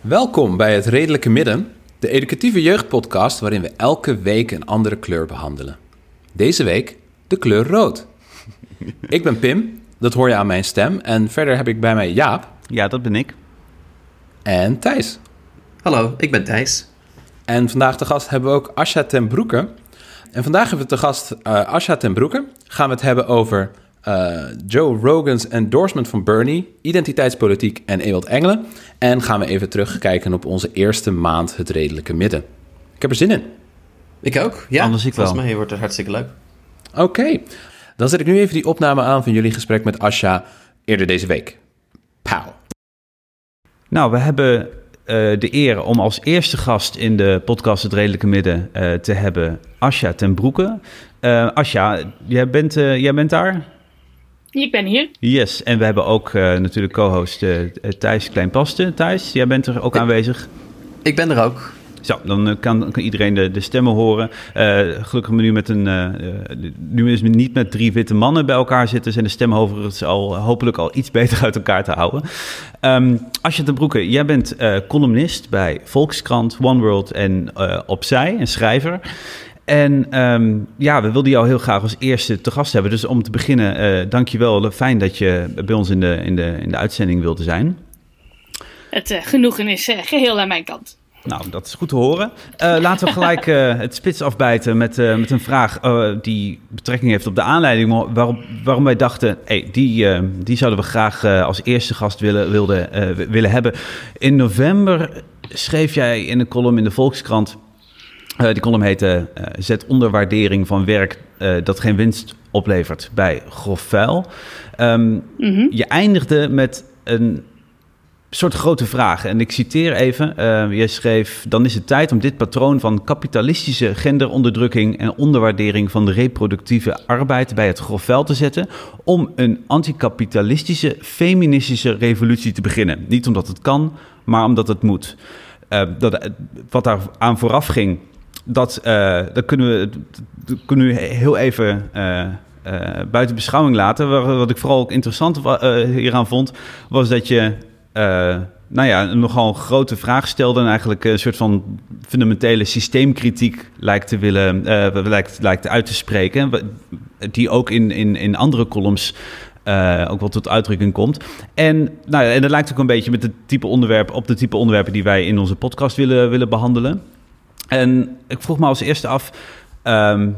Welkom bij het Redelijke Midden, de educatieve jeugdpodcast waarin we elke week een andere kleur behandelen. Deze week de kleur rood. Ik ben Pim, dat hoor je aan mijn stem. En verder heb ik bij mij Jaap Ja, dat ben ik. en Thijs. Hallo, ik ben Thijs. En vandaag te gast hebben we ook Asja ten Broeke. En vandaag hebben we te gast eh Asja ten Broeke. Gaan we het hebben over eh, Joe Rogan's endorsement van Bernie, identiteitspolitiek en Ewald Engelen. En gaan we even terugkijken op onze eerste maand het redelijke midden. Ik heb er zin in. Ik ook, ja. Anders ik Volgens wel. mij wordt het hartstikke leuk. Oké, dan zet ik nu even die opname aan van jullie gesprek met Asja eerder deze week. Pauw. Nou, we hebben eh, de eer om als eerste gast in de podcast Het Redelijke Midden eh, te hebben Asja ten Broeke. Eh Asja, jij bent, eh, jij bent daar? Ik ben hier. Yes, en we hebben ook eh, natuurlijk co-host eh, Thijs Kleinpaste. Thijs, jij bent er ook aanwezig. Ik ben er ook. Zo, dan eh, kan, kan iedereen de, de stemmen horen. Eh, gelukkig nu, met een, eh, nu is het niet met drie witte mannen bij elkaar zitten... zijn de stemmen overigens al, hopelijk al iets beter uit elkaar te houden. Ehm Asja ten Broeke, jij bent columnist bij Volkskrant, One World en Opzij, een schrijver... En ehm, ja, we wilden jou heel graag als eerste te gast hebben. Dus om te beginnen, dankjewel. Fijn dat je bij ons in de, in de, in de uitzending wilde zijn. Het genoegen is eh, geheel aan mijn kant. Nou, dat is goed te horen. Eh, laten we gelijk eh, het spits afbijten met, eh, met een vraag die betrekking heeft op de aanleiding waarom, waarom wij dachten, hey, die, die zouden we graag als eerste gast willen, wilden, willen hebben. In november schreef jij in een column in de Volkskrant, die column heette Zet onderwaardering van werk dat geen winst oplevert bij grof vuil. Ehm, Je eindigde met een soort grote vraag. En ik citeer even. eh jij schreef: Dan is het tijd om dit patroon van kapitalistische genderonderdrukking en onderwaardering van de reproductieve arbeid bij het grof te zetten. Om een anticapitalistische, feministische revolutie te beginnen. Niet omdat het kan, maar omdat het moet. Eh, dat, wat daar aan vooraf ging, dat, eh, dat kunnen we, kunnen we heel even. eh, eh, buiten beschouwing laten. Wa- Wat ik vooral ook interessant eh, hieraan vond, was dat je eh, nou ja, een nogal grote vraag stelde en eigenlijk een soort van fundamentele systeemkritiek lijkt te willen, eh, lijkt, lijkt uit te spreken, die ook in, in, in andere columns eh, ook wel tot uitdrukking komt. En, nou en dat lijkt ook een beetje met het type onderwerp, op de type onderwerpen die wij in onze podcast willen, willen behandelen. En ik vroeg me als eerste af, ehm,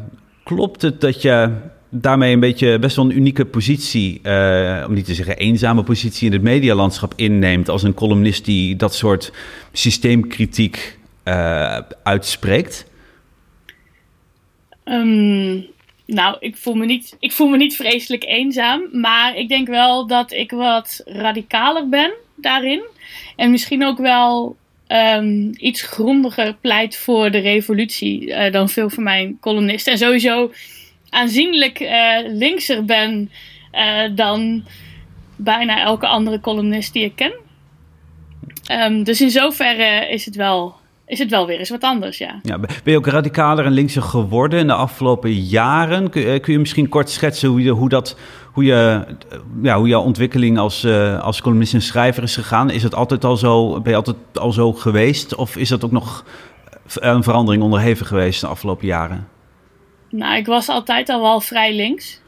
klopt het dat je daarmee een beetje best wel een unieke positie, eh, om niet te zeggen eenzame positie in het medialandschap inneemt als een columnist die dat soort systeemkritiek eh, uitspreekt? Ehm, nou, ik voel, me niet, ik voel me niet vreselijk eenzaam. Maar ik denk wel dat ik wat radicaler ben daarin. En misschien ook wel ehm, iets grondiger pleit voor de revolutie eh, dan veel van mijn columnisten. En sowieso aanzienlijk eh, linkser ben eh, dan bijna elke andere columnist die ik ken. Ehm, dus in zoverre is het, wel, is het wel weer eens wat anders, ja. Ja, ben je ook radicaler en linkser geworden in de afgelopen jaren? Kun, eh, kun je misschien kort schetsen hoe, je, hoe, dat, hoe, je, ja, hoe jouw ontwikkeling als, als columnist en schrijver is gegaan? Is het altijd al zo, ben je altijd al zo geweest? Of is dat ook nog een verandering onderhevig geweest de afgelopen jaren? Nou, ik was altijd al wel vrij links.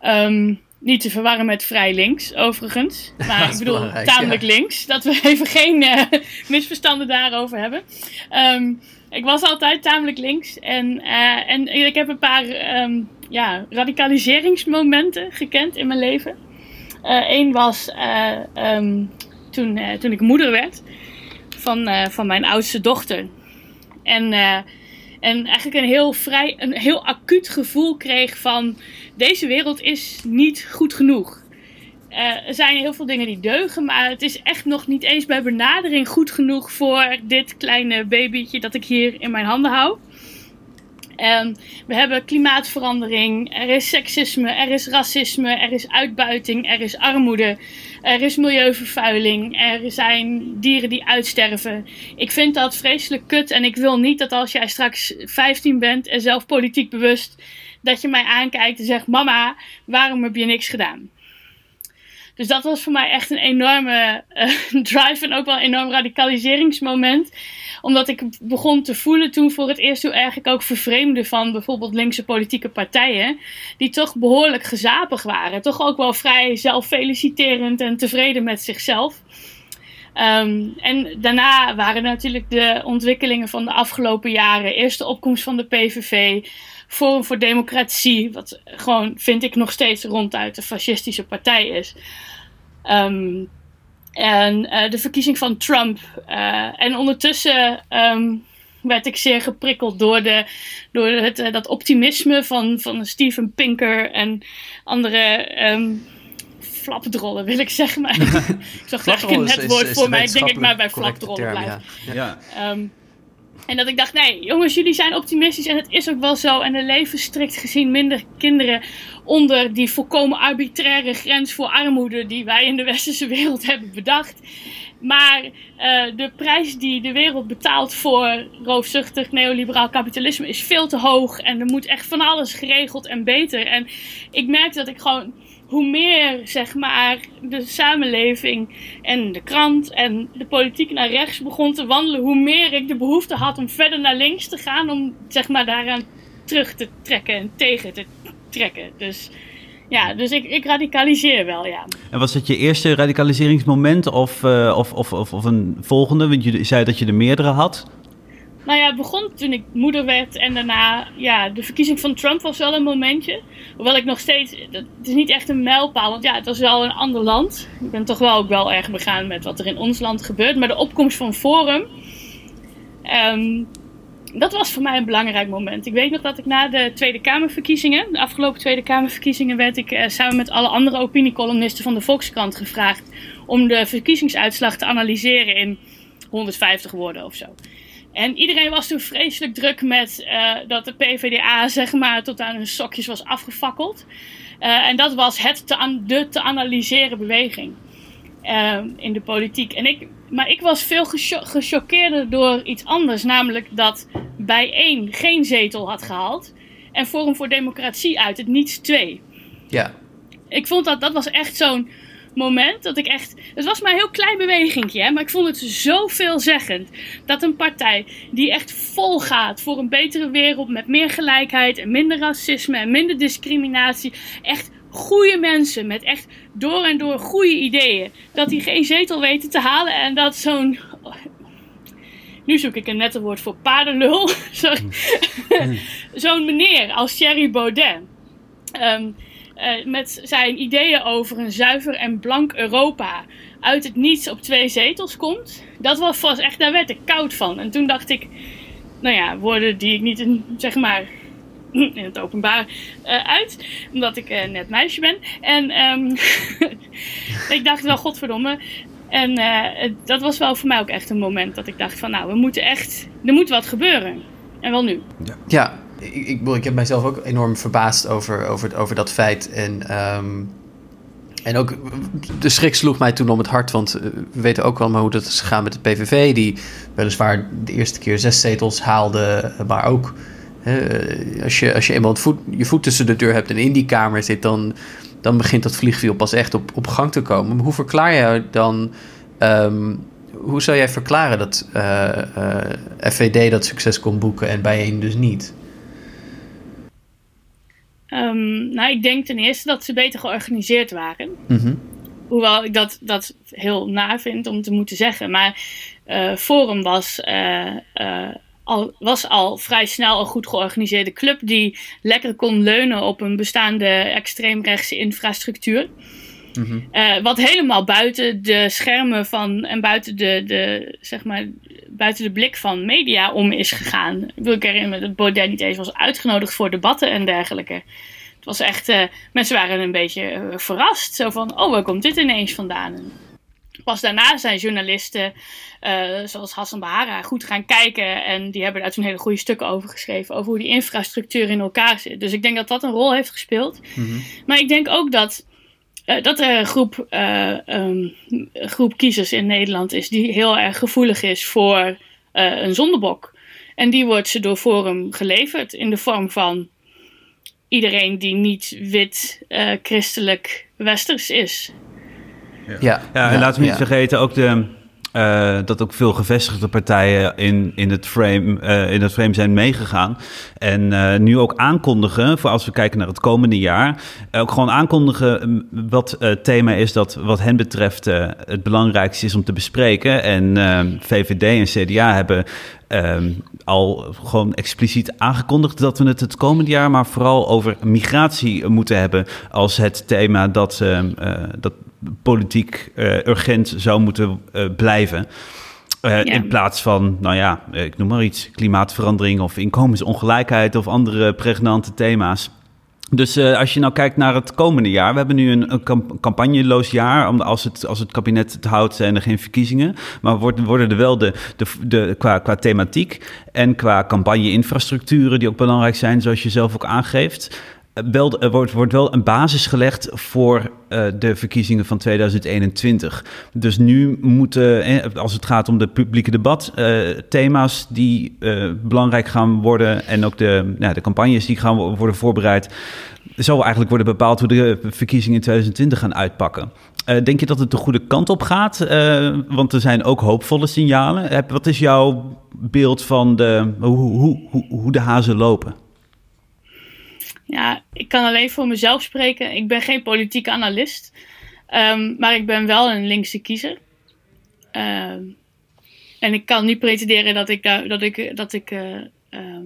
Ehm, niet te verwarren met vrij links, overigens. Maar ik bedoel, tamelijk ja. links. Dat we even geen eh, misverstanden daarover hebben. Ehm, ik was altijd tamelijk links. En, eh, en ik heb een paar ehm, ja, radicaliseringsmomenten gekend in mijn leven. Eén was eh, ehm, toen, toen ik moeder werd van, van mijn oudste dochter. En, en eigenlijk een heel vrij, een heel acuut gevoel kreeg van deze wereld is niet goed genoeg. Eh, er zijn heel veel dingen die deugen, maar het is echt nog niet eens bij benadering goed genoeg voor dit kleine babytje dat ik hier in mijn handen hou. Ehm, we hebben klimaatverandering, er is seksisme, er is racisme, er is uitbuiting, er is armoede, er is milieuvervuiling, er zijn dieren die uitsterven. Ik vind dat vreselijk kut en ik wil niet dat als jij straks 15 bent en zelf politiek bewust, dat je mij aankijkt en zegt: Mama, waarom heb je niks gedaan? Dus dat was voor mij echt een enorme eh, drive en ook wel een enorm radicaliseringsmoment. Omdat ik begon te voelen toen voor het eerst hoe erg ik ook vervreemde van bijvoorbeeld linkse politieke partijen. Die toch behoorlijk gezapig waren. Toch ook wel vrij zelffeliciterend en tevreden met zichzelf. Ehm, en daarna waren natuurlijk de ontwikkelingen van de afgelopen jaren. Eerst de opkomst van de PVV. Forum voor Democratie, wat gewoon, vind ik, nog steeds ronduit een fascistische partij is. Ehm, en eh, de verkiezing van Trump. Eh, en ondertussen ehm, werd ik zeer geprikkeld door, de, door het, eh, dat optimisme van, van Steven Pinker en andere um, flapdrollen, wil ik zeggen. Maar ik zag eigenlijk een net woord voor mij. Ik denk ik maar bij flapdrollen blijf. Ja. Ja. Ehm, en dat ik dacht, nee, jongens, jullie zijn optimistisch en het is ook wel zo. En er leven strikt gezien minder kinderen onder die volkomen arbitraire grens voor armoede die wij in de westerse wereld hebben bedacht. Maar eh, de prijs die de wereld betaalt voor roofzuchtig neoliberaal kapitalisme is veel te hoog. En er moet echt van alles geregeld en beter. En ik merkte dat ik gewoon hoe meer zeg maar de samenleving en de krant en de politiek naar rechts begon te wandelen, hoe meer ik de behoefte had om verder naar links te gaan, om zeg maar daaraan terug te trekken en tegen te trekken. Dus ja, dus ik, ik radicaliseer wel, ja. En was dat je eerste radicaliseringsmoment of, uh, of, of, of, of een volgende? Want je zei dat je er meerdere had. Nou ja, het begon toen ik moeder werd en daarna, ja, de verkiezing van Trump was wel een momentje. Hoewel ik nog steeds, het is niet echt een mijlpaal, want ja, het was wel een ander land. Ik ben toch wel ook wel erg begaan met wat er in ons land gebeurt. Maar de opkomst van Forum, um, dat was voor mij een belangrijk moment. Ik weet nog dat ik na de Tweede Kamerverkiezingen, de afgelopen Tweede Kamerverkiezingen, werd ik uh, samen met alle andere opiniecolumnisten van de Volkskrant gevraagd om de verkiezingsuitslag te analyseren in 150 woorden of zo. En iedereen was toen vreselijk druk met uh, dat de PvdA zeg maar tot aan hun sokjes was afgefakkeld. Uh, en dat was het te de te analyseren beweging uh, in de politiek. En ik, maar ik was veel gechoqueerder door iets anders. Namelijk dat bijeen geen zetel had gehaald. En Forum voor Democratie uit het niets twee. Ja. Ik vond dat dat was echt zo'n moment dat ik echt. Het was maar een heel klein bewegingje, hè, maar ik vond het zo veelzeggend. Dat een partij die echt vol gaat voor een betere wereld met meer gelijkheid en minder racisme en minder discriminatie. Echt goede mensen met echt door en door goede ideeën. Dat die geen zetel weten te halen en dat zo'n. Nu zoek ik een nette woord voor paardenlul. zo'n meneer als Thierry Baudet. Um, uh, met zijn ideeën over een zuiver en blank Europa uit het niets op twee zetels komt. Dat was vast echt, daar werd ik koud van. En toen dacht ik, nou ja, woorden die ik niet in, zeg maar, in het openbaar uh, uit, omdat ik uh, net meisje ben. En um, ik dacht wel, godverdomme. En dat was wel voor mij ook echt een moment dat ik dacht van, nou, we moeten echt, er moet wat gebeuren. En wel nu. Ja ik, ik, ik heb mijzelf ook enorm verbaasd over, over, over dat feit. En, um, en ook de schrik sloeg mij toen om het hart. Want we weten ook allemaal hoe dat is gegaan met de PVV. Die weliswaar de eerste keer zes zetels haalde. Maar ook uh, als, je, als je eenmaal voet, je voet tussen de deur hebt en in die kamer zit. Dan, dan begint dat vliegwiel pas echt op, op gang te komen. Hoe verklaar je dan... Um, hoe zou jij verklaren dat FVD dat succes kon boeken en bijeen dus niet? Um, nou, ik denk ten eerste dat ze beter georganiseerd waren. Mm -hmm. Hoewel ik dat, dat heel na vind om te moeten zeggen. Maar uh, Forum was, al, was al vrij snel een goed georganiseerde club die lekker kon leunen op een bestaande extreemrechtse infrastructuur. Mm -hmm. uh, wat helemaal buiten de schermen van en buiten de, de, zeg maar, buiten de blik van media om is gegaan. Ik wil ik herinneren dat Baudet niet eens was uitgenodigd voor debatten en dergelijke. Het was echt, uh, mensen waren een beetje uh, verrast. Zo van, oh, waar komt dit ineens vandaan? Pas daarna zijn journalisten, eh, zoals Hassan Bahara, goed gaan kijken. En die hebben daar toen hele goede stukken over geschreven. Over hoe die infrastructuur in elkaar zit. Dus ik denk dat dat een rol heeft gespeeld. Maar ik denk ook dat, eh, dat er een groep, eh, ehm, groep kiezers in Nederland is die heel erg gevoelig is voor eh, een zondebok. En die wordt ze door Forum geleverd in de vorm van iedereen die niet wit, eh, christelijk, westers is. Ja, Ja, en laten we niet ja. vergeten ook de, eh, dat ook veel gevestigde partijen in, in, het frame, eh, in het frame zijn meegegaan. En eh, nu ook aankondigen, voor als we kijken naar het komende jaar, ook gewoon aankondigen mm, wat het thema is dat wat hen betreft het belangrijkste is om te bespreken. En VVD en CDA hebben ehm, al gewoon expliciet aangekondigd dat we het het komende jaar, maar vooral over migratie moeten hebben als het thema dat, eh, dat politiek eh, urgent zou moeten eh, blijven. Eh, Ja. In plaats van, nou ja, ik noem maar iets, klimaatverandering of inkomensongelijkheid of andere pregnante thema's. Dus als je nou kijkt naar het komende jaar, we hebben nu een, een cam- campagneloos jaar. om- Als het, als het kabinet het houdt, zijn er geen verkiezingen. Maar worden, worden er wel de, de, de, qua, qua thematiek en qua campagne-infrastructuren, die ook belangrijk zijn, zoals je zelf ook aangeeft. Wel, er wordt, wordt wel een basis gelegd voor eh, de verkiezingen van 2021. Dus nu moeten, als het gaat om de publieke debat, eh, thema's die eh, belangrijk gaan worden en ook de, nou, de campagnes die gaan wo- worden voorbereid, zal eigenlijk worden bepaald hoe de verkiezingen in 2020 gaan uitpakken. Denk je dat het de goede kant op gaat? Want er zijn ook hoopvolle signalen. Wat is jouw beeld van de, hoe, hoe, hoe, hoe de hazen lopen? Ja, ik kan alleen voor mezelf spreken. Ik ben geen politieke analist. Ehm, maar ik ben wel een linkse kiezer. Ehm, en ik kan niet pretenderen dat ik, dat ik, dat ik, eh, ehm,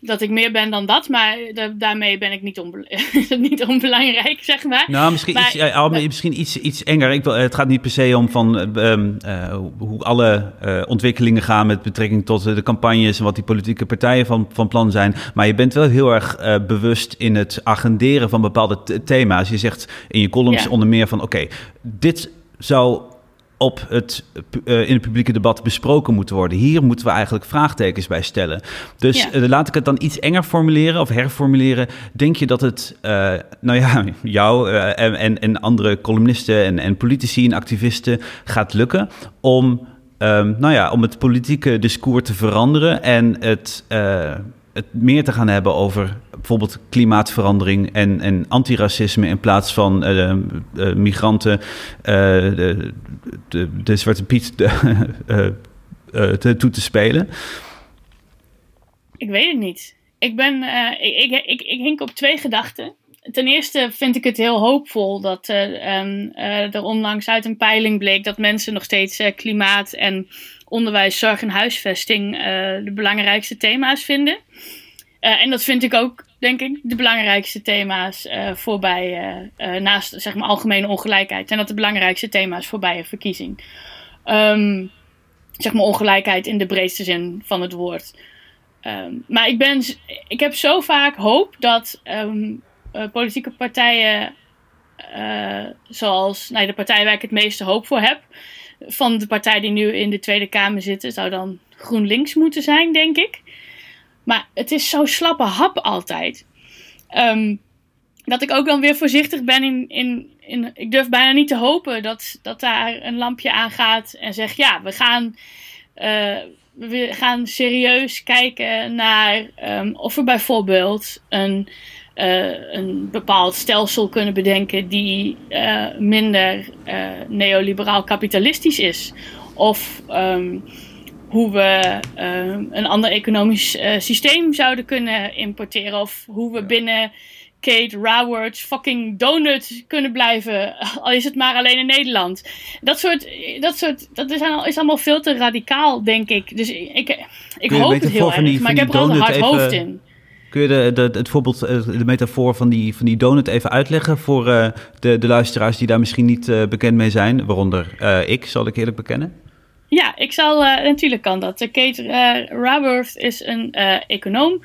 dat ik meer ben dan dat. Maar da- daarmee ben ik niet, onbe- niet onbelangrijk, zeg maar. Nou, misschien, Maar- iets, eh, misschien iets, iets enger. Ik wil, het gaat niet per se om van, eh, ehm, eh, hoe alle eh, ontwikkelingen gaan met betrekking tot eh, de campagnes en wat die politieke partijen van, van plan zijn. Maar je bent wel heel erg eh, bewust in het agenderen van bepaalde th- thema's. Je zegt in je columns Ja. onder meer van oké, dit zou op het, eh, in het publieke debat besproken moeten worden. Hier moeten we eigenlijk vraagtekens bij stellen. Dus Ja. eh, laat ik het dan iets enger formuleren of herformuleren. Denk je dat het, eh, nou ja, jou en, en, andere columnisten en, en politici en activisten gaat lukken om, ehm, nou ja, om het politieke discours te veranderen en het, het meer te gaan hebben over bijvoorbeeld klimaatverandering en, en antiracisme in plaats van eh, eh, migranten, eh, de, de, de Zwarte Piet toe te spelen? Ik weet het niet. Ik ben, ik, ik, ik, ik hink op twee gedachten. Ten eerste vind ik het heel hoopvol dat eh, ehm, eh, er onlangs uit een peiling bleek dat mensen nog steeds klimaat en onderwijs, zorg en huisvesting de belangrijkste thema's vinden. En dat vind ik ook, denk ik, de belangrijkste thema's eh, voorbij, eh, eh, naast zeg maar algemene ongelijkheid. En dat de belangrijkste thema's voorbij een verkiezing. Ehm, zeg maar ongelijkheid in de breedste zin van het woord. Ehm, maar ik, ben, ik heb zo vaak hoop dat ehm, eh, politieke partijen, zoals nou, de partij waar ik het meeste hoop voor heb, van de partij die nu in de Tweede Kamer zitten, zou dan GroenLinks moeten zijn, denk ik. Maar het is zo slappe hap altijd. Ehm, dat ik ook dan weer voorzichtig ben in. in, in ik durf bijna niet te hopen dat, dat daar een lampje aangaat en zegt: ja, we gaan. eh, we gaan serieus kijken naar ehm, of we bijvoorbeeld een, eh, een bepaald stelsel kunnen bedenken die eh, minder eh, neoliberaal kapitalistisch is. Of ehm, hoe we ehm, een ander economisch eh, systeem zouden kunnen importeren. Of hoe we binnen Kate Raworth's fucking donut kunnen blijven. Al is het maar alleen in Nederland. Dat soort, dat soort, dat is, is allemaal veel te radicaal, denk ik. Dus ik, ik, hoop het heel erg. die- maar ik heb er al een hard even- hoofd in. Kun je de, de, het voorbeeld, eh, de metafoor van die, van die donut even uitleggen voor eh, de, de luisteraars die daar misschien niet bekend mee zijn? Waaronder ik, zal ik eerlijk bekennen. Ja, ik zal, eh, natuurlijk kan dat. Eh, Kate eh Raworth is een econoom.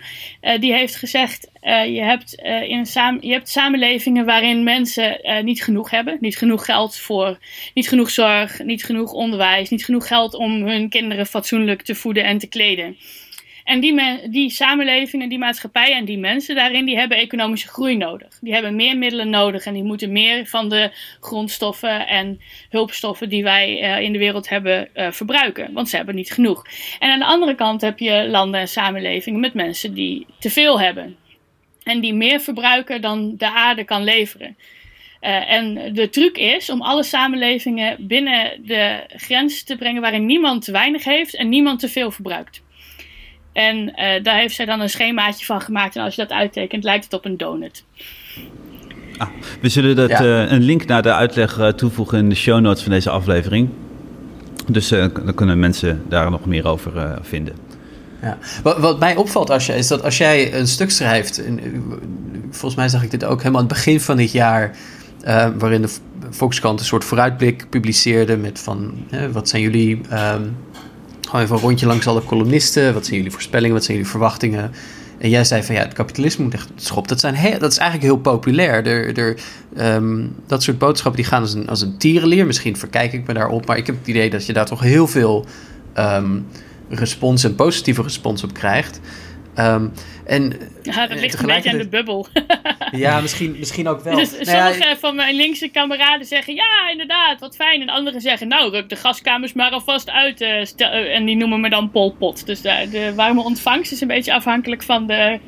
Die heeft gezegd, je, hebt, in je hebt samenlevingen waarin mensen niet genoeg hebben. Niet genoeg geld voor, niet genoeg zorg, niet genoeg onderwijs, niet genoeg geld om hun kinderen fatsoenlijk te voeden en te kleden. En die, die samenlevingen, die maatschappijen en die mensen daarin, die hebben economische groei nodig. Die hebben meer middelen nodig en die moeten meer van de grondstoffen en hulpstoffen die wij eh, in de wereld hebben eh, verbruiken. Want ze hebben niet genoeg. En aan de andere kant heb je landen en samenlevingen met mensen die te veel hebben. En die meer verbruiken dan de aarde kan leveren. Uh, en de truc is om alle samenlevingen binnen de grens te brengen waarin niemand te weinig heeft en niemand te veel verbruikt. En uh, daar heeft zij dan een schemaatje van gemaakt. En als je dat uittekent, lijkt het op een donut. Ah, we zullen dat, ja. uh, een link naar de uitleg uh, toevoegen in de show notes van deze aflevering. Dus dan kunnen mensen daar nog meer over vinden. Ja. Wat, wat, mij opvalt, Asja, is dat als jij een stuk schrijft... En, volgens mij zag ik dit ook helemaal aan het begin van dit jaar... waarin de Volkskrant een soort vooruitblik publiceerde... met van, wat zijn jullie... Um, gewoon even een rondje langs alle columnisten. Wat zijn jullie voorspellingen? Wat zijn jullie verwachtingen? En jij zei van ja, het kapitalisme moet echt schop. Dat, zijn heel, dat is eigenlijk heel populair. Er, er, um, dat soort boodschappen die gaan als een, als een tierenlier. Misschien verkijk ik me daarop. Maar ik heb het idee dat je daar toch heel veel um, respons en positieve respons op krijgt. Um, en ja, dat ligt een beetje aan de bubbel. ja, misschien, misschien ook wel. Dus nou sommige ja, van mijn linkse kameraden zeggen ja, inderdaad, wat fijn. En anderen zeggen nou, ruk de gaskamers maar alvast uit. Uh, stel, uh, en die noemen me dan Pol Pot. Dus de, de warme ontvangst is een beetje afhankelijk van, de,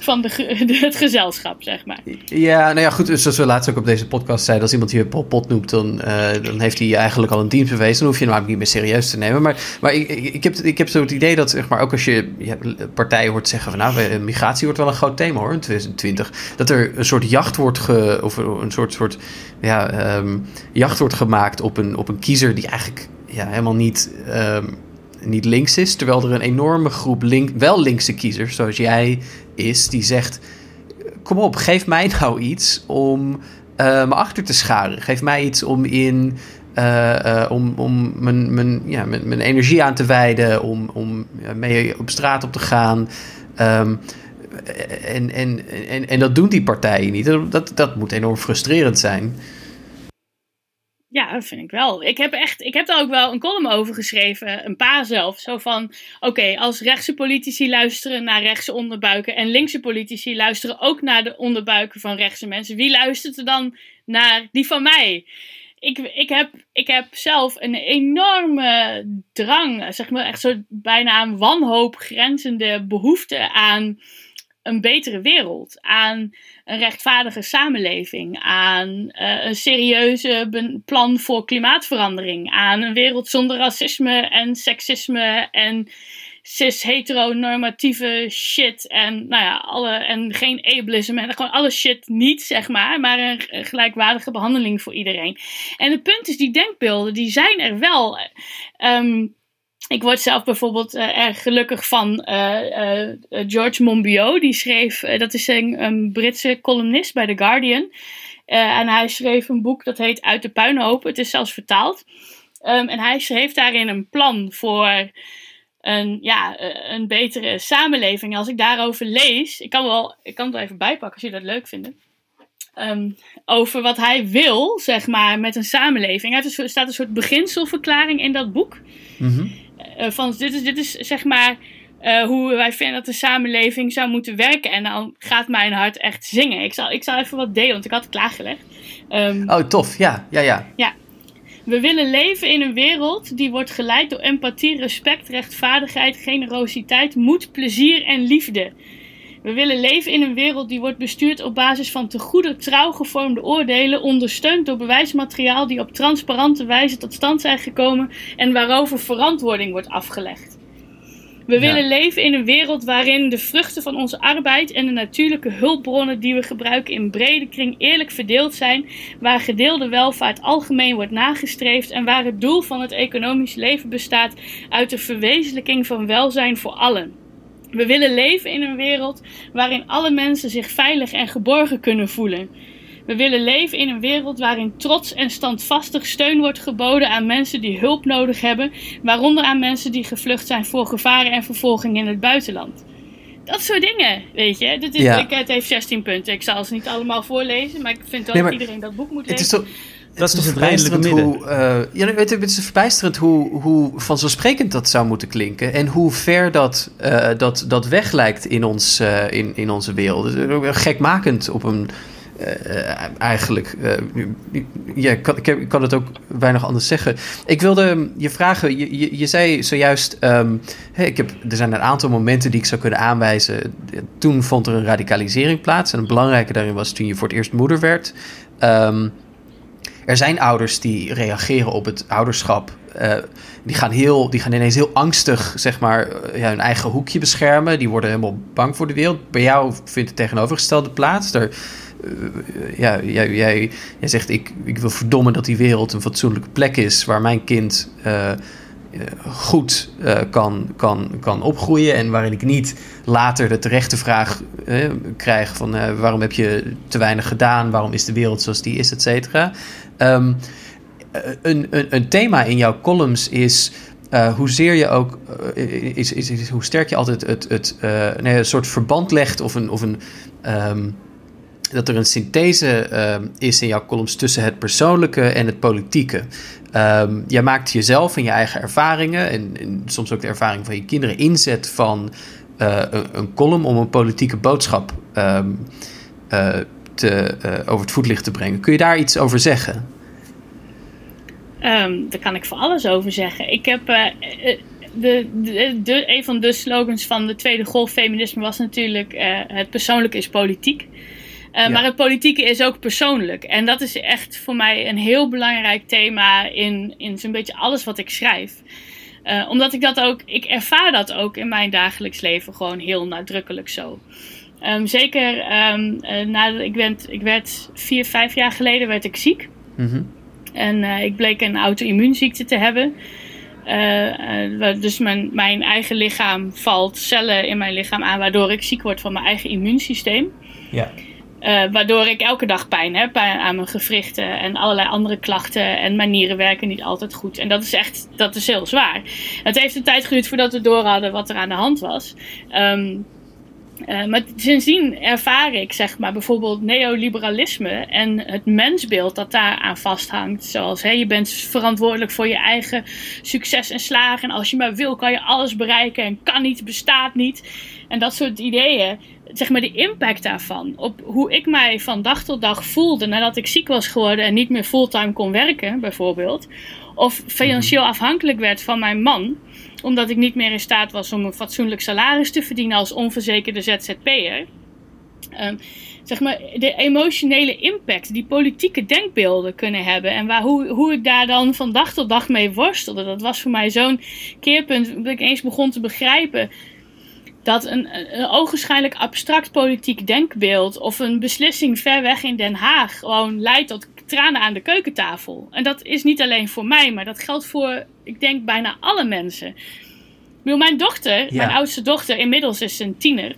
van de, de, het gezelschap, zeg maar. Ja, nou ja, goed. Dus zoals we laatst ook op deze podcast zeiden, als iemand hier Pol Pot noemt, dan, uh, dan heeft hij eigenlijk al een dienst bewezen. Dan hoef je hem namelijk niet meer serieus te nemen. Maar, maar ik, ik, ik heb, ik heb zo het idee dat, zeg maar, ook als je, je partijen hoort zeggen van nou, migratie wordt wel een groot thema hoor, in 2020. Dat er een soort jacht wordt ge, of een soort, soort ja, um, jacht wordt gemaakt op een, op een kiezer die eigenlijk ja, helemaal niet, um, niet links is. Terwijl er een enorme groep link, wel linkse kiezers, zoals jij is, die zegt: Kom op, geef mij nou iets om uh, me achter te scharen. Geef mij iets om in. Uh, om, om mijn, mijn, ja, mijn, mijn, energie aan te wijden, om, om mee op straat op te gaan. Um, en, en, en, en dat doen die partijen niet. Dat, dat moet enorm frustrerend zijn. Ja, dat vind ik wel. Ik heb, echt, ik heb daar ook wel een column over geschreven, een paar zelf. Zo van, oké, als rechtse politici luisteren naar rechtse onderbuiken... en linkse politici luisteren ook naar de onderbuiken van rechtse mensen... wie luistert er dan naar die van mij? Ik, ik, heb, ik heb zelf een enorme drang, zeg maar echt zo bijna aan wanhoop grenzende behoefte aan een betere wereld, aan een rechtvaardige samenleving, aan uh, een serieuze plan voor klimaatverandering, aan een wereld zonder racisme en seksisme en cis-heteronormatieve shit en nou ja, alle, en geen ableism en gewoon alle shit niet, zeg maar, maar een gelijkwaardige behandeling voor iedereen. En het punt is, die denkbeelden, die zijn er wel. Um, ik word zelf bijvoorbeeld uh, erg gelukkig van uh, uh, George Monbiot. Die schreef, dat is een, Britse columnist bij The Guardian. en hij schreef een boek dat heet Uit de puinhoop. Het is zelfs vertaald. Um, en hij schreef daarin een plan voor een, ja, een betere samenleving. Als ik daarover lees, ik kan, wel, ik kan het wel even bijpakken als jullie dat leuk vinden. Um, over wat hij wil, zeg maar, met een samenleving. Er staat een soort beginselverklaring in dat boek. Mm-hmm. Uh, van dit is, dit is zeg maar uh, hoe wij vinden dat de samenleving zou moeten werken. En dan gaat mijn hart echt zingen. Ik zal, ik zal even wat delen, want ik had het klaargelegd. Um, oh, tof. Ja, ja, ja. Ja. We willen leven in een wereld die wordt geleid door empathie, respect, rechtvaardigheid, generositeit, moed, plezier en liefde. We willen leven in een wereld die wordt bestuurd op basis van te goede, trouw gevormde oordelen, ondersteund door bewijsmateriaal die op transparante wijze tot stand zijn gekomen en waarover verantwoording wordt afgelegd. We ja. willen leven in een wereld waarin de vruchten van onze arbeid en de natuurlijke hulpbronnen die we gebruiken in brede kring eerlijk verdeeld zijn, waar gedeelde welvaart algemeen wordt nagestreefd en waar het doel van het economisch leven bestaat uit de verwezenlijking van welzijn voor allen. We willen leven in een wereld waarin alle mensen zich veilig en geborgen kunnen voelen. We willen leven in een wereld waarin trots en standvastig steun wordt geboden aan mensen die hulp nodig hebben, waaronder aan mensen die gevlucht zijn voor gevaren en vervolging in het buitenland. Dat soort dingen, weet je. Dit is, Ja. ik, het heeft 16 punten. Ik zal ze niet allemaal voorlezen, maar ik vind wel Nee, dat iedereen dat boek moet Het is lezen. toch... Dat is toch het redelijke hoe, eh, ja, weet je, het is verbijsterend hoe, hoe vanzelfsprekend dat zou moeten klinken. En hoe ver dat, eh, dat, dat weg lijkt in, ons, eh, in, in onze wereld. Het is ook Gekmakend op een. Eh, eigenlijk. ja, ik kan, ik, kan het ook weinig anders zeggen. Ik wilde je vragen. Je, je, je zei zojuist. ehm, ik heb, er zijn een aantal momenten die ik zou kunnen aanwijzen. Toen vond er een radicalisering plaats. En het belangrijke daarin was toen je voor het eerst moeder werd. Ehm, er zijn ouders die reageren op het ouderschap. die, gaan heel, die gaan ineens heel angstig zeg maar, ja, hun eigen hoekje beschermen. Die worden helemaal bang voor de wereld. Bij jou vindt het tegenovergestelde plaats. Eh, ja, jij, jij, jij zegt, ik, ik wil verdommen dat die wereld een fatsoenlijke plek is... waar mijn kind eh, eh, goed eh, kan, kan, kan opgroeien... en waarin ik niet later de terechte vraag eh, krijg van... eh, waarom heb je te weinig gedaan? Waarom is de wereld zoals die is, et cetera? Ehm, eh, een, een, een thema in jouw columns is eh, hoezeer je ook eh, is, is, hoe sterk je altijd het, het eh, nee, een soort verband legt of een, of een ehm, dat er een synthese ehm, is in jouw columns tussen het persoonlijke en het politieke. Ehm, jij maakt jezelf en je eigen ervaringen en, soms ook de ervaring van je kinderen inzet van eh, een, column om een politieke boodschap ehm, eh, te, eh, over het voetlicht te brengen. Kun je daar iets over zeggen? Daar kan ik voor alles over zeggen. Ik heb. de, een van de slogans van de tweede golf feminisme was natuurlijk: het persoonlijke is politiek. Eh, Ja. Maar het politieke is ook persoonlijk. En dat is echt voor mij een heel belangrijk thema in, in zo'n beetje alles wat ik schrijf. Eh, omdat ik dat ook, ik ervaar dat ook in mijn dagelijks leven gewoon heel nadrukkelijk zo. Ehm, zeker um, uh, nadat ik, werd, ik werd vier, vijf jaar geleden werd ik ziek. Mhm. En ik bleek een auto-immuunziekte te hebben. Uh, dus mijn, mijn eigen lichaam valt cellen in mijn lichaam aan, waardoor ik ziek word van mijn eigen immuunsysteem. Ja. Uh, waardoor ik elke dag pijn heb pijn aan mijn gewrichten en allerlei andere klachten. En mijn nieren werken niet altijd goed. En dat is echt, dat is heel zwaar. Het heeft een tijd geduurd voordat we door hadden wat er aan de hand was. Um, uh, maar sindsdien ervaar ik, zeg maar, bijvoorbeeld neoliberalisme en het mensbeeld dat daar aan vasthangt. Zoals, hé, je bent verantwoordelijk voor je eigen succes en slagen. En als je maar wil, kan je alles bereiken. En kan niet, bestaat niet. En dat soort ideeën, zeg maar, de impact daarvan op hoe ik mij van dag tot dag voelde nadat ik ziek was geworden en niet meer fulltime kon werken, bijvoorbeeld. Of financieel afhankelijk werd van mijn man omdat ik niet meer in staat was om een fatsoenlijk salaris te verdienen als onverzekerde ZZP'er. Um, zeg maar, de emotionele impact die politieke denkbeelden kunnen hebben. En waar, hoe, hoe ik daar dan van dag tot dag mee worstelde. Dat was voor mij zo'n keerpunt dat ik eens begon te begrijpen. Dat een, een ogenschijnlijk abstract politiek denkbeeld of een beslissing ver weg in Den Haag gewoon leidt tot tranen aan de keukentafel. En dat is niet alleen voor mij, maar dat geldt voor, ik denk, bijna alle mensen. Mijn dochter, ja. mijn oudste dochter, inmiddels is een tiener.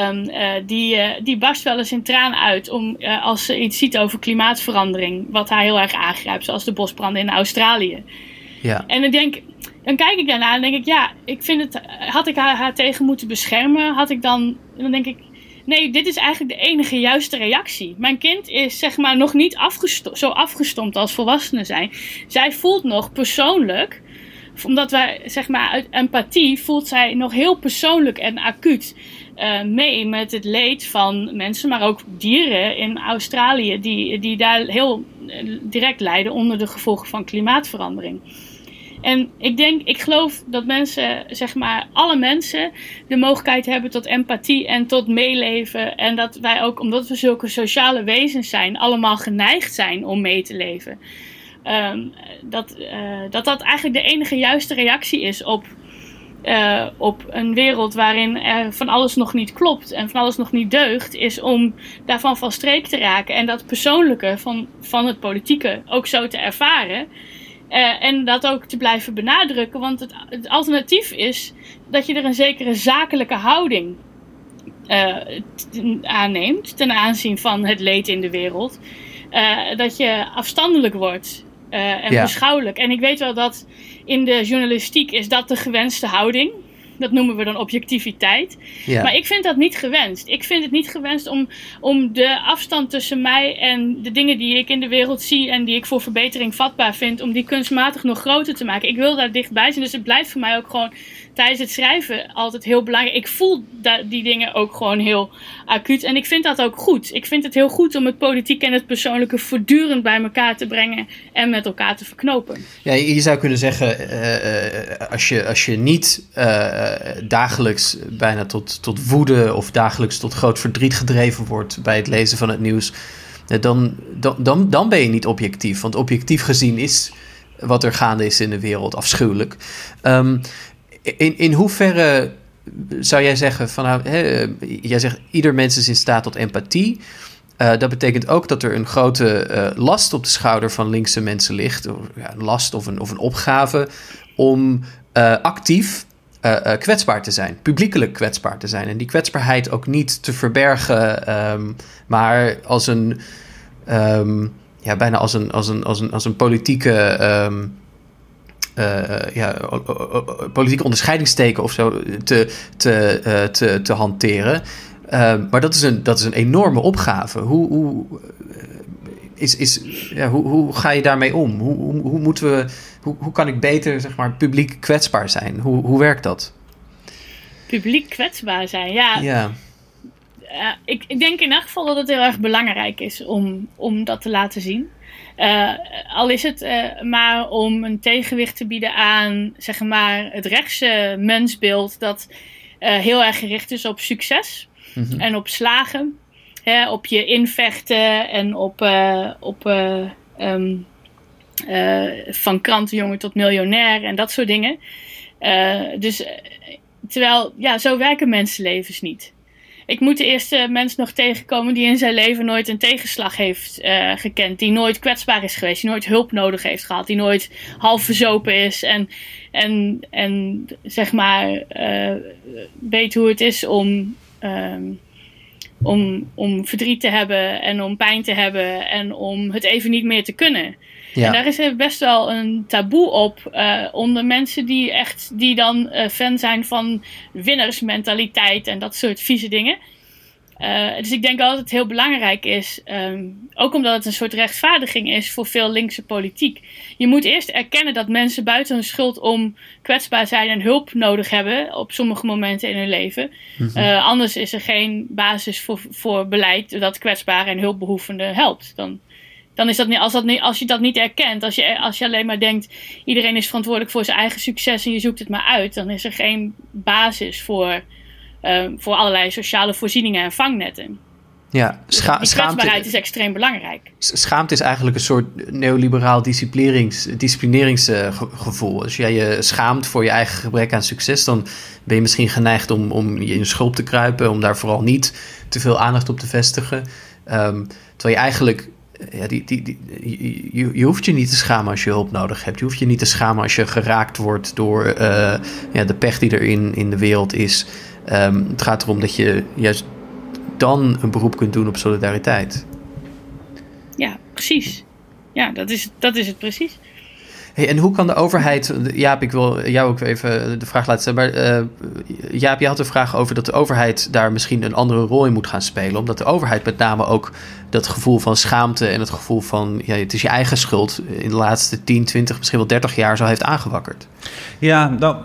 Um, uh, die, uh, die barst wel eens in tranen uit om, uh, als ze iets ziet over klimaatverandering, wat haar heel erg aangrijpt, zoals de bosbranden in Australië. Ja. En dan denk dan kijk ik daarna en denk ik, ja, ik vind het, had ik haar, tegen moeten beschermen, had ik dan, dan denk ik, nee, dit is eigenlijk de enige juiste reactie. Mijn kind is zeg maar nog niet afgesto zo afgestompt als volwassenen zijn. Zij voelt nog persoonlijk, omdat wij zeg maar uit empathie voelt zij nog heel persoonlijk en acuut uh, mee met het leed van mensen, maar ook dieren in Australië die, die daar heel direct lijden onder de gevolgen van klimaatverandering. En ik denk, ik geloof dat mensen, zeg maar, alle mensen de mogelijkheid hebben tot empathie en tot meeleven. En dat wij ook, omdat we zulke sociale wezens zijn, allemaal geneigd zijn om mee te leven. Um, dat, uh, dat dat eigenlijk de enige juiste reactie is op, uh, op een wereld waarin er van alles nog niet klopt en van alles nog niet deugt, is om daarvan van streek te raken. En dat persoonlijke van, van het politieke ook zo te ervaren. Uh, en dat ook te blijven benadrukken. Want het, het, alternatief is dat je er een zekere zakelijke houding eh, t- aanneemt ten aanzien van het leed in de wereld, eh, dat je afstandelijk wordt eh, en Ja. beschouwelijk. En ik weet wel dat in de journalistiek is dat de gewenste houding. Dat noemen we dan objectiviteit. Ja. Maar ik vind dat niet gewenst. Ik vind het niet gewenst om, om de afstand tussen mij en de dingen die ik in de wereld zie en die ik voor verbetering vatbaar vind, om die kunstmatig nog groter te maken. Ik wil daar dichtbij zijn. Dus het blijft voor mij ook gewoon tijdens het schrijven altijd heel belangrijk. Ik voel die dingen ook gewoon heel acuut. En ik vind dat ook goed. Ik vind het heel goed om het politieke en het persoonlijke voortdurend bij elkaar te brengen en met elkaar te verknopen. Ja, je zou kunnen zeggen, eh, eh, als, je, als je niet eh, dagelijks bijna tot, tot woede of dagelijks tot groot verdriet gedreven wordt bij het lezen van het nieuws, eh, dan, dan, dan, dan ben je niet objectief. Want objectief gezien is wat er gaande is in de wereld afschuwelijk. Ehm, in, in hoeverre zou jij zeggen van, nou, hè, jij zegt ieder mens is in staat tot empathie. Uh, dat betekent ook dat er een grote last op de schouder van linkse mensen ligt. Ja, een last of een, of een opgave om actief kwetsbaar te zijn. Publiekelijk kwetsbaar te zijn. En die kwetsbaarheid ook niet te verbergen, um, maar als een. Um, ja, bijna als een, als een, als een, als een politieke. Um, ja, politieke onderscheidingsteken of zo te, te, te, te hanteren. Uh, maar dat is, een, dat is een enorme opgave. Hoe, hoe, is, is, ja, hoe, hoe ga je daarmee om? Hoe, hoe, moeten we, hoe, hoe kan ik beter zeg maar, publiek kwetsbaar zijn? Hoe, hoe werkt dat? Publiek kwetsbaar zijn, ja. ja. Uh, ik, ik denk in elk geval dat het heel erg belangrijk is om, om dat te laten zien. Uh, al is het uh, maar om een tegenwicht te bieden aan zeg maar, het rechtse mensbeeld dat heel erg gericht is op succes mm-hmm. en op slagen. Hè, op je invechten en op, op um, uh, van krantenjongen tot miljonair en dat soort dingen. dus terwijl, ja, zo werken mensenlevens niet. Ik moet de eerste mens nog tegenkomen die in zijn leven nooit een tegenslag heeft gekend. Die nooit kwetsbaar is geweest, die nooit hulp nodig heeft gehad, die nooit half verzopen is. En, en, en zeg maar, weet hoe het is om. Um, om, om verdriet te hebben en om pijn te hebben en om het even niet meer te kunnen. Ja. En daar is best wel een taboe op uh, onder mensen die echt die dan uh, fan zijn van winnersmentaliteit en dat soort vieze dingen. Uh, dus ik denk wel dat het heel belangrijk is, um, ook omdat het een soort rechtvaardiging is voor veel linkse politiek. Je moet eerst erkennen dat mensen buiten hun schuld om kwetsbaar zijn en hulp nodig hebben op sommige momenten in hun leven. Uh, anders is er geen basis voor, voor beleid dat kwetsbare en hulpbehoevenden helpt. Dan, dan is dat niet, als, dat niet, als je dat niet erkent, als je, als je alleen maar denkt iedereen is verantwoordelijk voor zijn eigen succes en je zoekt het maar uit, dan is er geen basis voor. Uh, voor allerlei sociale voorzieningen en vangnetten. Ja, scha- dus kwetsbaarheid is extreem belangrijk. Schaamte is eigenlijk een soort neoliberaal disciplineringsgevoel. Als jij je schaamt voor je eigen gebrek aan succes, dan ben je misschien geneigd om, om je in schulp te kruipen, om daar vooral niet te veel aandacht op te vestigen. Um, terwijl je eigenlijk ja, die, die, je, je, hoeft je niet te schamen als je hulp nodig hebt. Je hoeft je niet te schamen als je geraakt wordt door uh, ja, de pech die er in, in de wereld is. Um, het gaat erom dat je juist dan een beroep kunt doen op solidariteit. Ja, precies. Ja, dat is, dat is het precies. En hoe kan de overheid... Jaap, ik wil jou ook even de vraag laten stellen. Maar uh, Jaap, je had de vraag over dat de overheid daar misschien een andere rol in moet gaan spelen. Omdat de overheid met name ook dat gevoel van schaamte en het gevoel van... Ja, het is je eigen schuld in de laatste 10, 20, misschien wel 30 jaar zo heeft aangewakkerd. Ja, nou,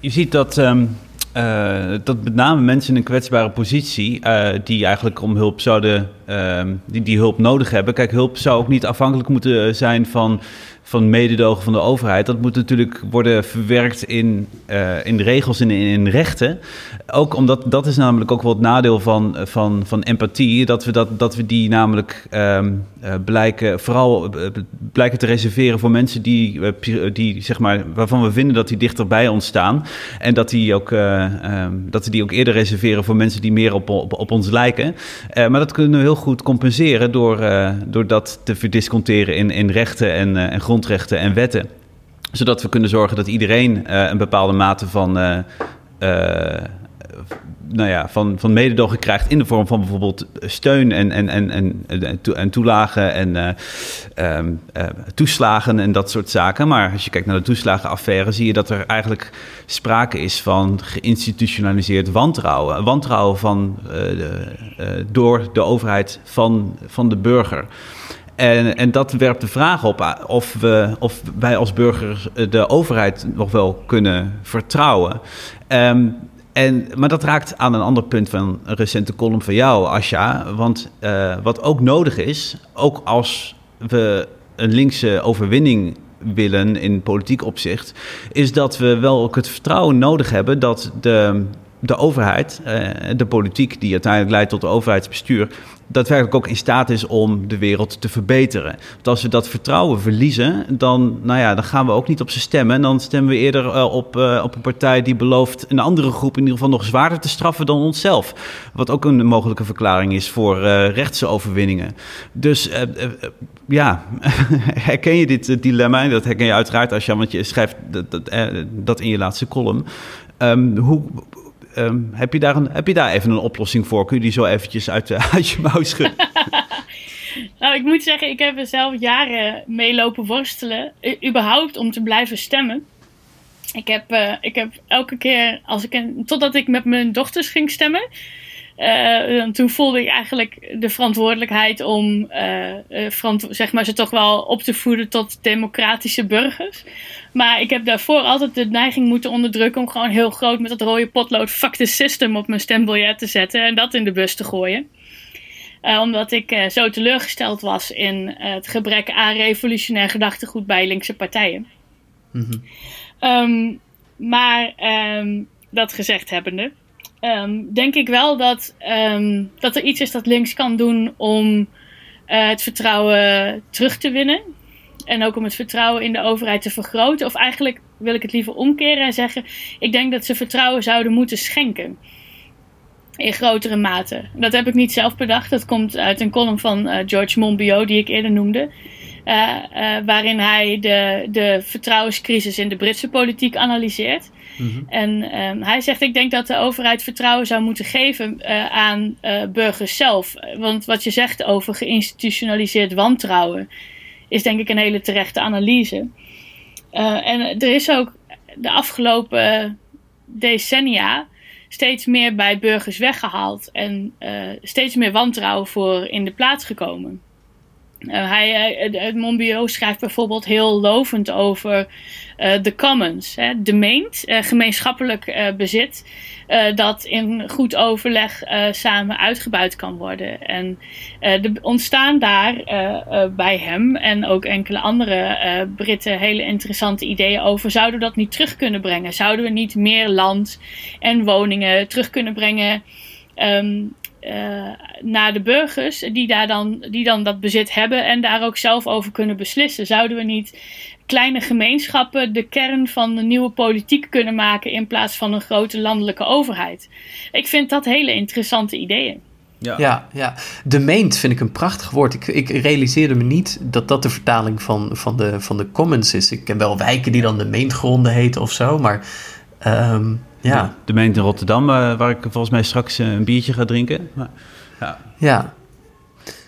je ziet dat... Um... Uh, dat met name mensen in een kwetsbare positie, uh, die eigenlijk om hulp zouden, uh, die, die hulp nodig hebben. Kijk, hulp zou ook niet afhankelijk moeten zijn van, van mededogen van de overheid. Dat moet natuurlijk worden verwerkt in, uh, in regels en in, in, rechten. Ook omdat dat is namelijk ook wel het nadeel van, van, van empathie. Dat we, dat, dat we die namelijk um, uh, blijken, vooral uh, blijken te reserveren voor mensen die, die, zeg maar, waarvan we vinden dat die dichter bij ons staan. En dat, die ook, um, dat we die ook eerder reserveren voor mensen die meer op, op, op ons lijken. maar dat kunnen we heel goed compenseren door, door dat te verdisconteren in, in rechten en, en grond grondrechten en wetten. Zodat we kunnen zorgen dat iedereen uh, een bepaalde mate van uh, nou ja, van, van mededogen krijgt in de vorm van bijvoorbeeld steun en, en, en, en, en, toe- en toelagen en eh, ehm, eh, toeslagen en dat soort zaken. Maar als je kijkt naar de toeslagenaffaire, zie je dat er eigenlijk sprake is van geïnstitutionaliseerd wantrouwen. Wantrouwen van, eh, eh, door de overheid van, van de burger. En, en dat werpt de vraag op ah, of, we, of wij als burgers eh, de overheid nog wel kunnen vertrouwen. Ehm, en, maar dat raakt aan een ander punt van een recente column van jou, Asja. Want eh, wat ook nodig is, ook als we een linkse overwinning willen in politiek opzicht, is dat we wel ook het vertrouwen nodig hebben dat de, de overheid, eh, de politiek die uiteindelijk leidt tot de overheidsbestuur, daadwerkelijk ook in staat is om de wereld te verbeteren. Want als we dat vertrouwen verliezen, dan, nou ja, dan gaan we ook niet op ze stemmen. En dan stemmen we eerder eh, op, eh, op een partij die belooft een andere groep in ieder geval nog zwaarder te straffen dan onszelf. Wat ook een mogelijke verklaring is voor rechtse overwinningen. Dus ja, herken je dit dilemma? Dat herken je uiteraard als je, want je schrijft dat, dat in je laatste column. Ehm, hoe, ehm, heb, je daar een, heb je daar even een oplossing voor? Kun je die zo eventjes uit, je mouw schudden? Nou, ik moet zeggen, ik heb er zelf jaren mee lopen worstelen. überhaupt om te blijven stemmen. Ik heb, eh, ik heb elke keer, als ik een, totdat ik met mijn dochters ging stemmen. eh, toen voelde ik eigenlijk de verantwoordelijkheid om eh, zeg maar, ze toch wel op te voeden tot democratische burgers. Maar ik heb daarvoor altijd de neiging moeten onderdrukken om gewoon heel groot met dat rode potlood fuck the system op mijn stembiljet te zetten en dat in de bus te gooien. Eh, omdat ik eh, zo teleurgesteld was in eh, het gebrek aan revolutionair gedachtegoed bij linkse partijen. Ehm, maar ehm, dat gezegd hebbende, ehm, denk ik wel dat, dat er iets is dat links kan doen om het vertrouwen terug te winnen. En ook om het vertrouwen in de overheid te vergroten. Of eigenlijk wil ik het liever omkeren en zeggen: ik denk dat ze vertrouwen zouden moeten schenken in grotere mate. Dat heb ik niet zelf bedacht. Dat komt uit een column van eh, George Monbiot, die ik eerder noemde. Eh, eh, waarin hij de, de vertrouwenscrisis in de Britse politiek analyseert. En ehm, hij zegt: Ik denk dat de overheid vertrouwen zou moeten geven aan burgers zelf. Want wat je zegt over geïnstitutionaliseerd wantrouwen, is denk ik een hele terechte analyse. Eh, en er is ook de afgelopen decennia steeds meer bij burgers weggehaald en eh, steeds meer wantrouwen voor in de plaats gekomen. Eh, hij, het Monbiot schrijft bijvoorbeeld heel lovend over eh, de commons, de meent, eh, gemeenschappelijk bezit, dat in goed overleg samen uitgebuit kan worden. En er ontstaan daar bij hem en ook enkele andere Britten hele interessante ideeën over. Zouden we dat niet terug kunnen brengen? Zouden we niet meer land en woningen terug kunnen brengen? ehm, eh, naar de burgers die, daar dan, die dan dat bezit hebben en daar ook zelf over kunnen beslissen. Zouden we niet kleine gemeenschappen de kern van de nieuwe politiek kunnen maken in plaats van een grote landelijke overheid? Ik vind dat hele interessante ideeën. Ja, ja. De meent vind ik een prachtig woord. Ik, ik realiseerde me niet dat dat de vertaling van, van, de, van de commons is. Ik ken wel wijken die dan de meentgronden heten of zo, maar ehm, ja. De meent in Rotterdam, eh, waar ik volgens mij straks eh, een biertje ga drinken. Maar, ja. ja.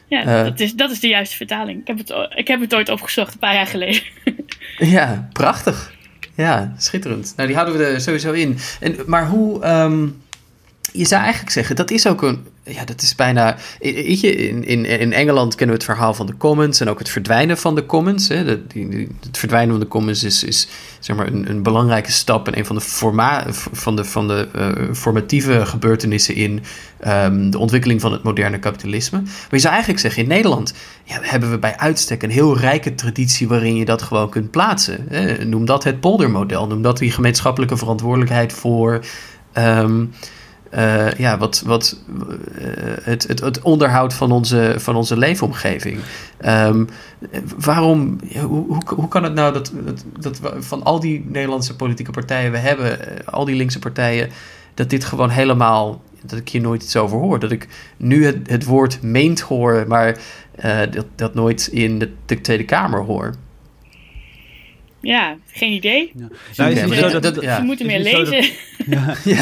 Ja, Eh. dat, is, dat is de juiste vertaling. Ik heb het, ik heb het ooit opgezocht, een paar jaar geleden. Ja, prachtig. Ja, schitterend. Nou, die houden we er sowieso in. En, maar hoe... ehm, je zou eigenlijk zeggen, dat is ook een... Ja, dat is bijna... In, in, in Engeland kennen we het verhaal van de commons... en ook het verdwijnen van de commons. Hè. Die- het verdwijnen van de commons is, is zeg maar een, een belangrijke stap... en een van de, forma, van de, van de eh, formatieve gebeurtenissen... in ehm, de ontwikkeling van het moderne kapitalisme. Maar je zou eigenlijk zeggen, in Nederland... Ja, hebben we bij uitstek een heel rijke traditie... waarin je dat gewoon kunt plaatsen. Hè. Noem dat het poldermodel. Noem dat die gemeenschappelijke verantwoordelijkheid voor... ehm, eh, ja, wat, wat, eh, het, het, het onderhoud van onze, van onze leefomgeving. Ehm, waarom, hoe, hoe, hoe kan het nou dat, dat, dat we van al die Nederlandse politieke partijen we hebben, eh, al die linkse partijen, dat dit gewoon helemaal, dat ik hier nooit iets over hoor. Dat ik nu het, het woord meent hoor, maar dat, dat nooit in de Tweede Kamer hoor. Ja, geen idee. Nou, is het zo dat- dat- dat- Ze ja. moeten meer dat- lezen.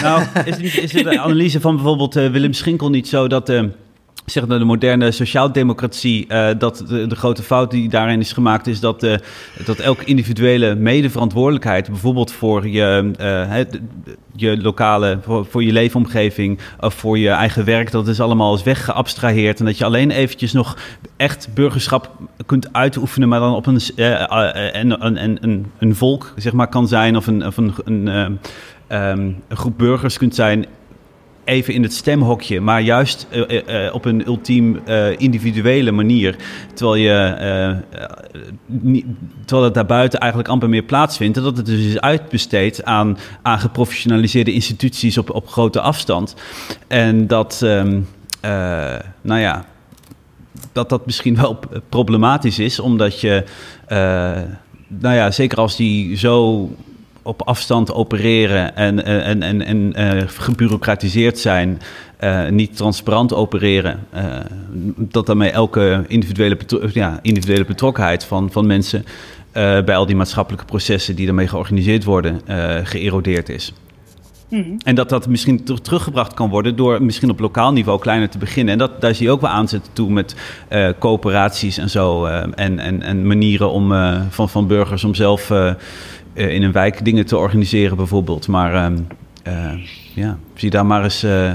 Nou, is, het is de analyse van bijvoorbeeld eh, Willem Schinkel niet zo dat eh, zeg de moderne sociaaldemocratie, eh dat de, grote fout die daarin is gemaakt is dat, eh, dat elke individuele medeverantwoordelijkheid, bijvoorbeeld voor je, eh, je lokale, voor, je leefomgeving of voor je eigen werk, dat is allemaal is weggeabstraheerd en dat je alleen eventjes nog echt burgerschap kunt uitoefenen, maar dan op een, en, en, en, een, een volk zeg maar kan zijn of een, of een, een, eh, ehm, een groep burgers kunt zijn even in het stemhokje, maar juist eh, eh, eh, op een ultiem individuele manier. Terwijl, je, niet, terwijl het daarbuiten eigenlijk amper meer plaatsvindt. En dat het dus is uitbesteed aan, aan geprofessionaliseerde instituties op, op grote afstand. En dat, ehm, eh, nou ja, dat dat misschien wel problematisch is, omdat je, nou ja, zeker als die zo op afstand opereren en, en, en, en eh, gebureaucratiseerd zijn, eh, niet transparant opereren, eh, dat daarmee elke individuele, betro- ja, individuele betrokkenheid van, van mensen eh, bij al die maatschappelijke processen die daarmee georganiseerd worden, eh, geërodeerd is. En dat dat misschien ter- teruggebracht kan worden door misschien op lokaal niveau kleiner te beginnen. En dat, daar zie je ook wel aanzetten toe met eh, coöperaties en zo. eh, en, en, en manieren om, eh, van, van burgers om zelf eh, in een wijk dingen te organiseren, bijvoorbeeld. Maar ehm, eh, ja, zie daar maar eens eh,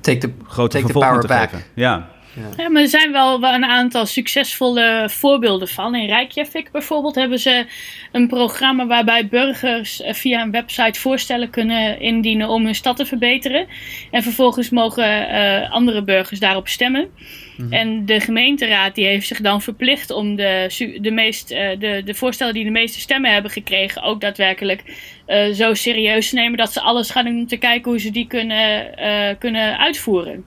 Take the, grote take the power te back. geven. Ja. Ja, maar er zijn wel een aantal succesvolle voorbeelden van. In Reykjavik bijvoorbeeld hebben ze een programma waarbij burgers eh, via een website voorstellen kunnen indienen om hun stad te verbeteren. En vervolgens mogen eh, andere burgers daarop stemmen. En de gemeenteraad die heeft zich dan verplicht om de, de, meest, eh, de, de voorstellen die de meeste stemmen hebben gekregen ook daadwerkelijk zo serieus te nemen dat ze alles gaan doen om te kijken hoe ze die kunnen, kunnen uitvoeren.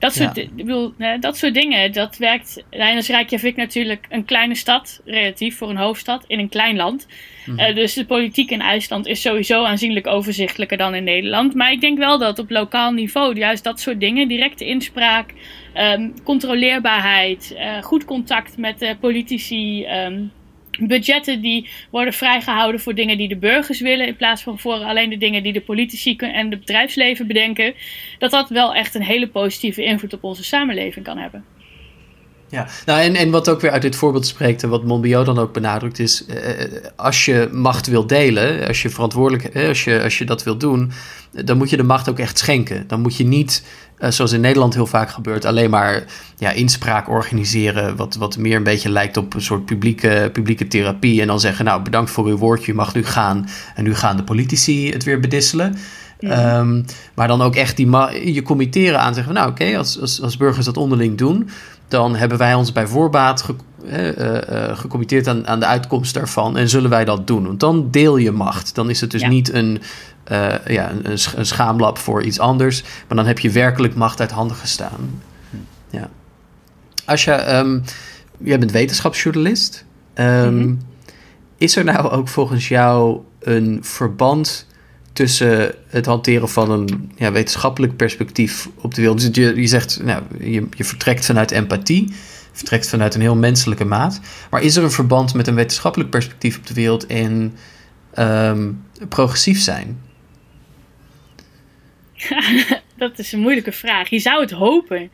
Dat soort, Ja. ik bedoel, dat soort dingen, dat werkt. En is Reykjavik natuurlijk een kleine stad, relatief voor een hoofdstad, in een klein land. Eh, dus de politiek in IJsland is sowieso aanzienlijk overzichtelijker dan in Nederland. Maar ik denk wel dat op lokaal niveau juist dat soort dingen, directe inspraak, ehm, controleerbaarheid, eh, goed contact met de politici. ehm, budgetten die worden vrijgehouden voor dingen die de burgers willen, in plaats van voor alleen de dingen die de politici en het bedrijfsleven bedenken, dat dat wel echt een hele positieve invloed op onze samenleving kan hebben. Ja, nou en, en wat ook weer uit dit voorbeeld spreekt en wat Monbiot dan ook benadrukt is, eh, als je macht wil delen, als je verantwoordelijk, eh, als, je, als je dat wil doen, eh, dan moet je de macht ook echt schenken. Dan moet je niet, eh, zoals in Nederland heel vaak gebeurt, alleen maar ja, inspraak organiseren, wat, wat meer een beetje lijkt op een soort publieke, publieke therapie en dan zeggen, nou bedankt voor uw woordje, u mag nu gaan en nu gaan de politici het weer bedisselen. Ehm, maar dan ook echt die je committeren aan zeggen, nou oké, als, als, als burgers dat onderling doen, dan hebben wij ons bij voorbaat ge, gecommitteerd aan, aan de uitkomst daarvan en zullen wij dat doen. Want dan deel je macht. Dan is het dus Ja. niet een, eh, ja, een, een sch- een schaamlab voor iets anders, maar dan heb je werkelijk macht uit handen gestaan. Ja. Asja, ehm, jij bent wetenschapsjournalist. Ehm, Is er nou ook volgens jou een verband tussen het hanteren van een ja, wetenschappelijk perspectief op de wereld? Dus je, je zegt, nou, je, je vertrekt vanuit empathie, vertrekt vanuit een heel menselijke maat. Maar is er een verband met een wetenschappelijk perspectief op de wereld en ehm, progressief zijn? Dat is een moeilijke vraag. Je zou het hopen.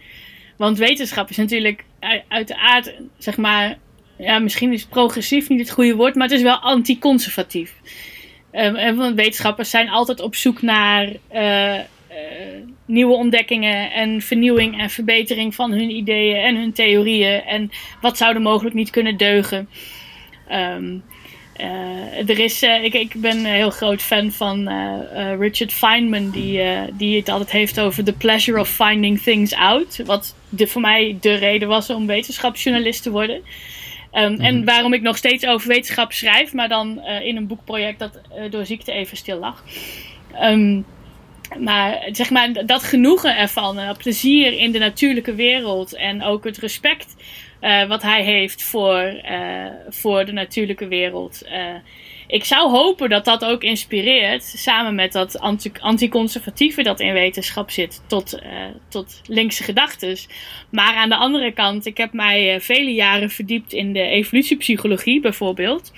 Want wetenschap is natuurlijk uit, de aard, zeg maar, ja, misschien is progressief niet het goede woord, maar het is wel anticonservatief. En want wetenschappers zijn altijd op zoek naar eh, eh, nieuwe ontdekkingen en vernieuwing en verbetering van hun ideeën en hun theorieën. En wat zou er mogelijk niet kunnen deugen. Ehm, eh, er is, eh, ik, ik ben een heel groot fan van eh, Richard Feynman, die, die het altijd heeft over the pleasure of finding things out. Wat de, voor mij de reden was om wetenschapsjournalist te worden. Ehm, En waarom ik nog steeds over wetenschap schrijf, maar dan in een boekproject dat door ziekte even stil lag. Ehm, maar zeg maar, dat genoegen ervan, eh, plezier in de natuurlijke wereld en ook het respect eh, wat hij heeft voor, eh, voor de natuurlijke wereld. ik zou hopen dat dat ook inspireert, samen met dat anti- anticonservatieve dat in wetenschap zit, tot, tot linkse gedachten. Maar aan de andere kant, ik heb mij vele jaren verdiept in de evolutiepsychologie bijvoorbeeld.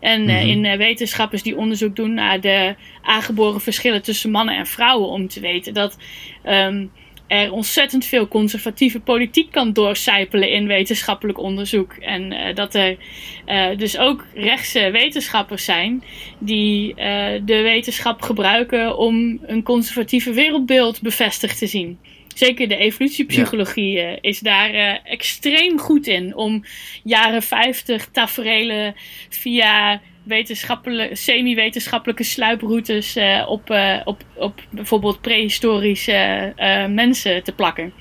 En eh, in eh, wetenschappers die onderzoek doen naar de aangeboren verschillen tussen mannen en vrouwen, om te weten dat ehm, er ontzettend veel conservatieve politiek kan doorcijpelen in wetenschappelijk onderzoek. En eh, dat er dus ook rechtse wetenschappers zijn die de wetenschap gebruiken om een conservatieve wereldbeeld bevestigd te zien. Zeker de evolutiepsychologie eh, is daar eh, extreem goed in om jaren 50 taferelen via wetenschappelijke, semi-wetenschappelijke sluiproutes eh, op, op, op bijvoorbeeld prehistorische eh, mensen te plakken.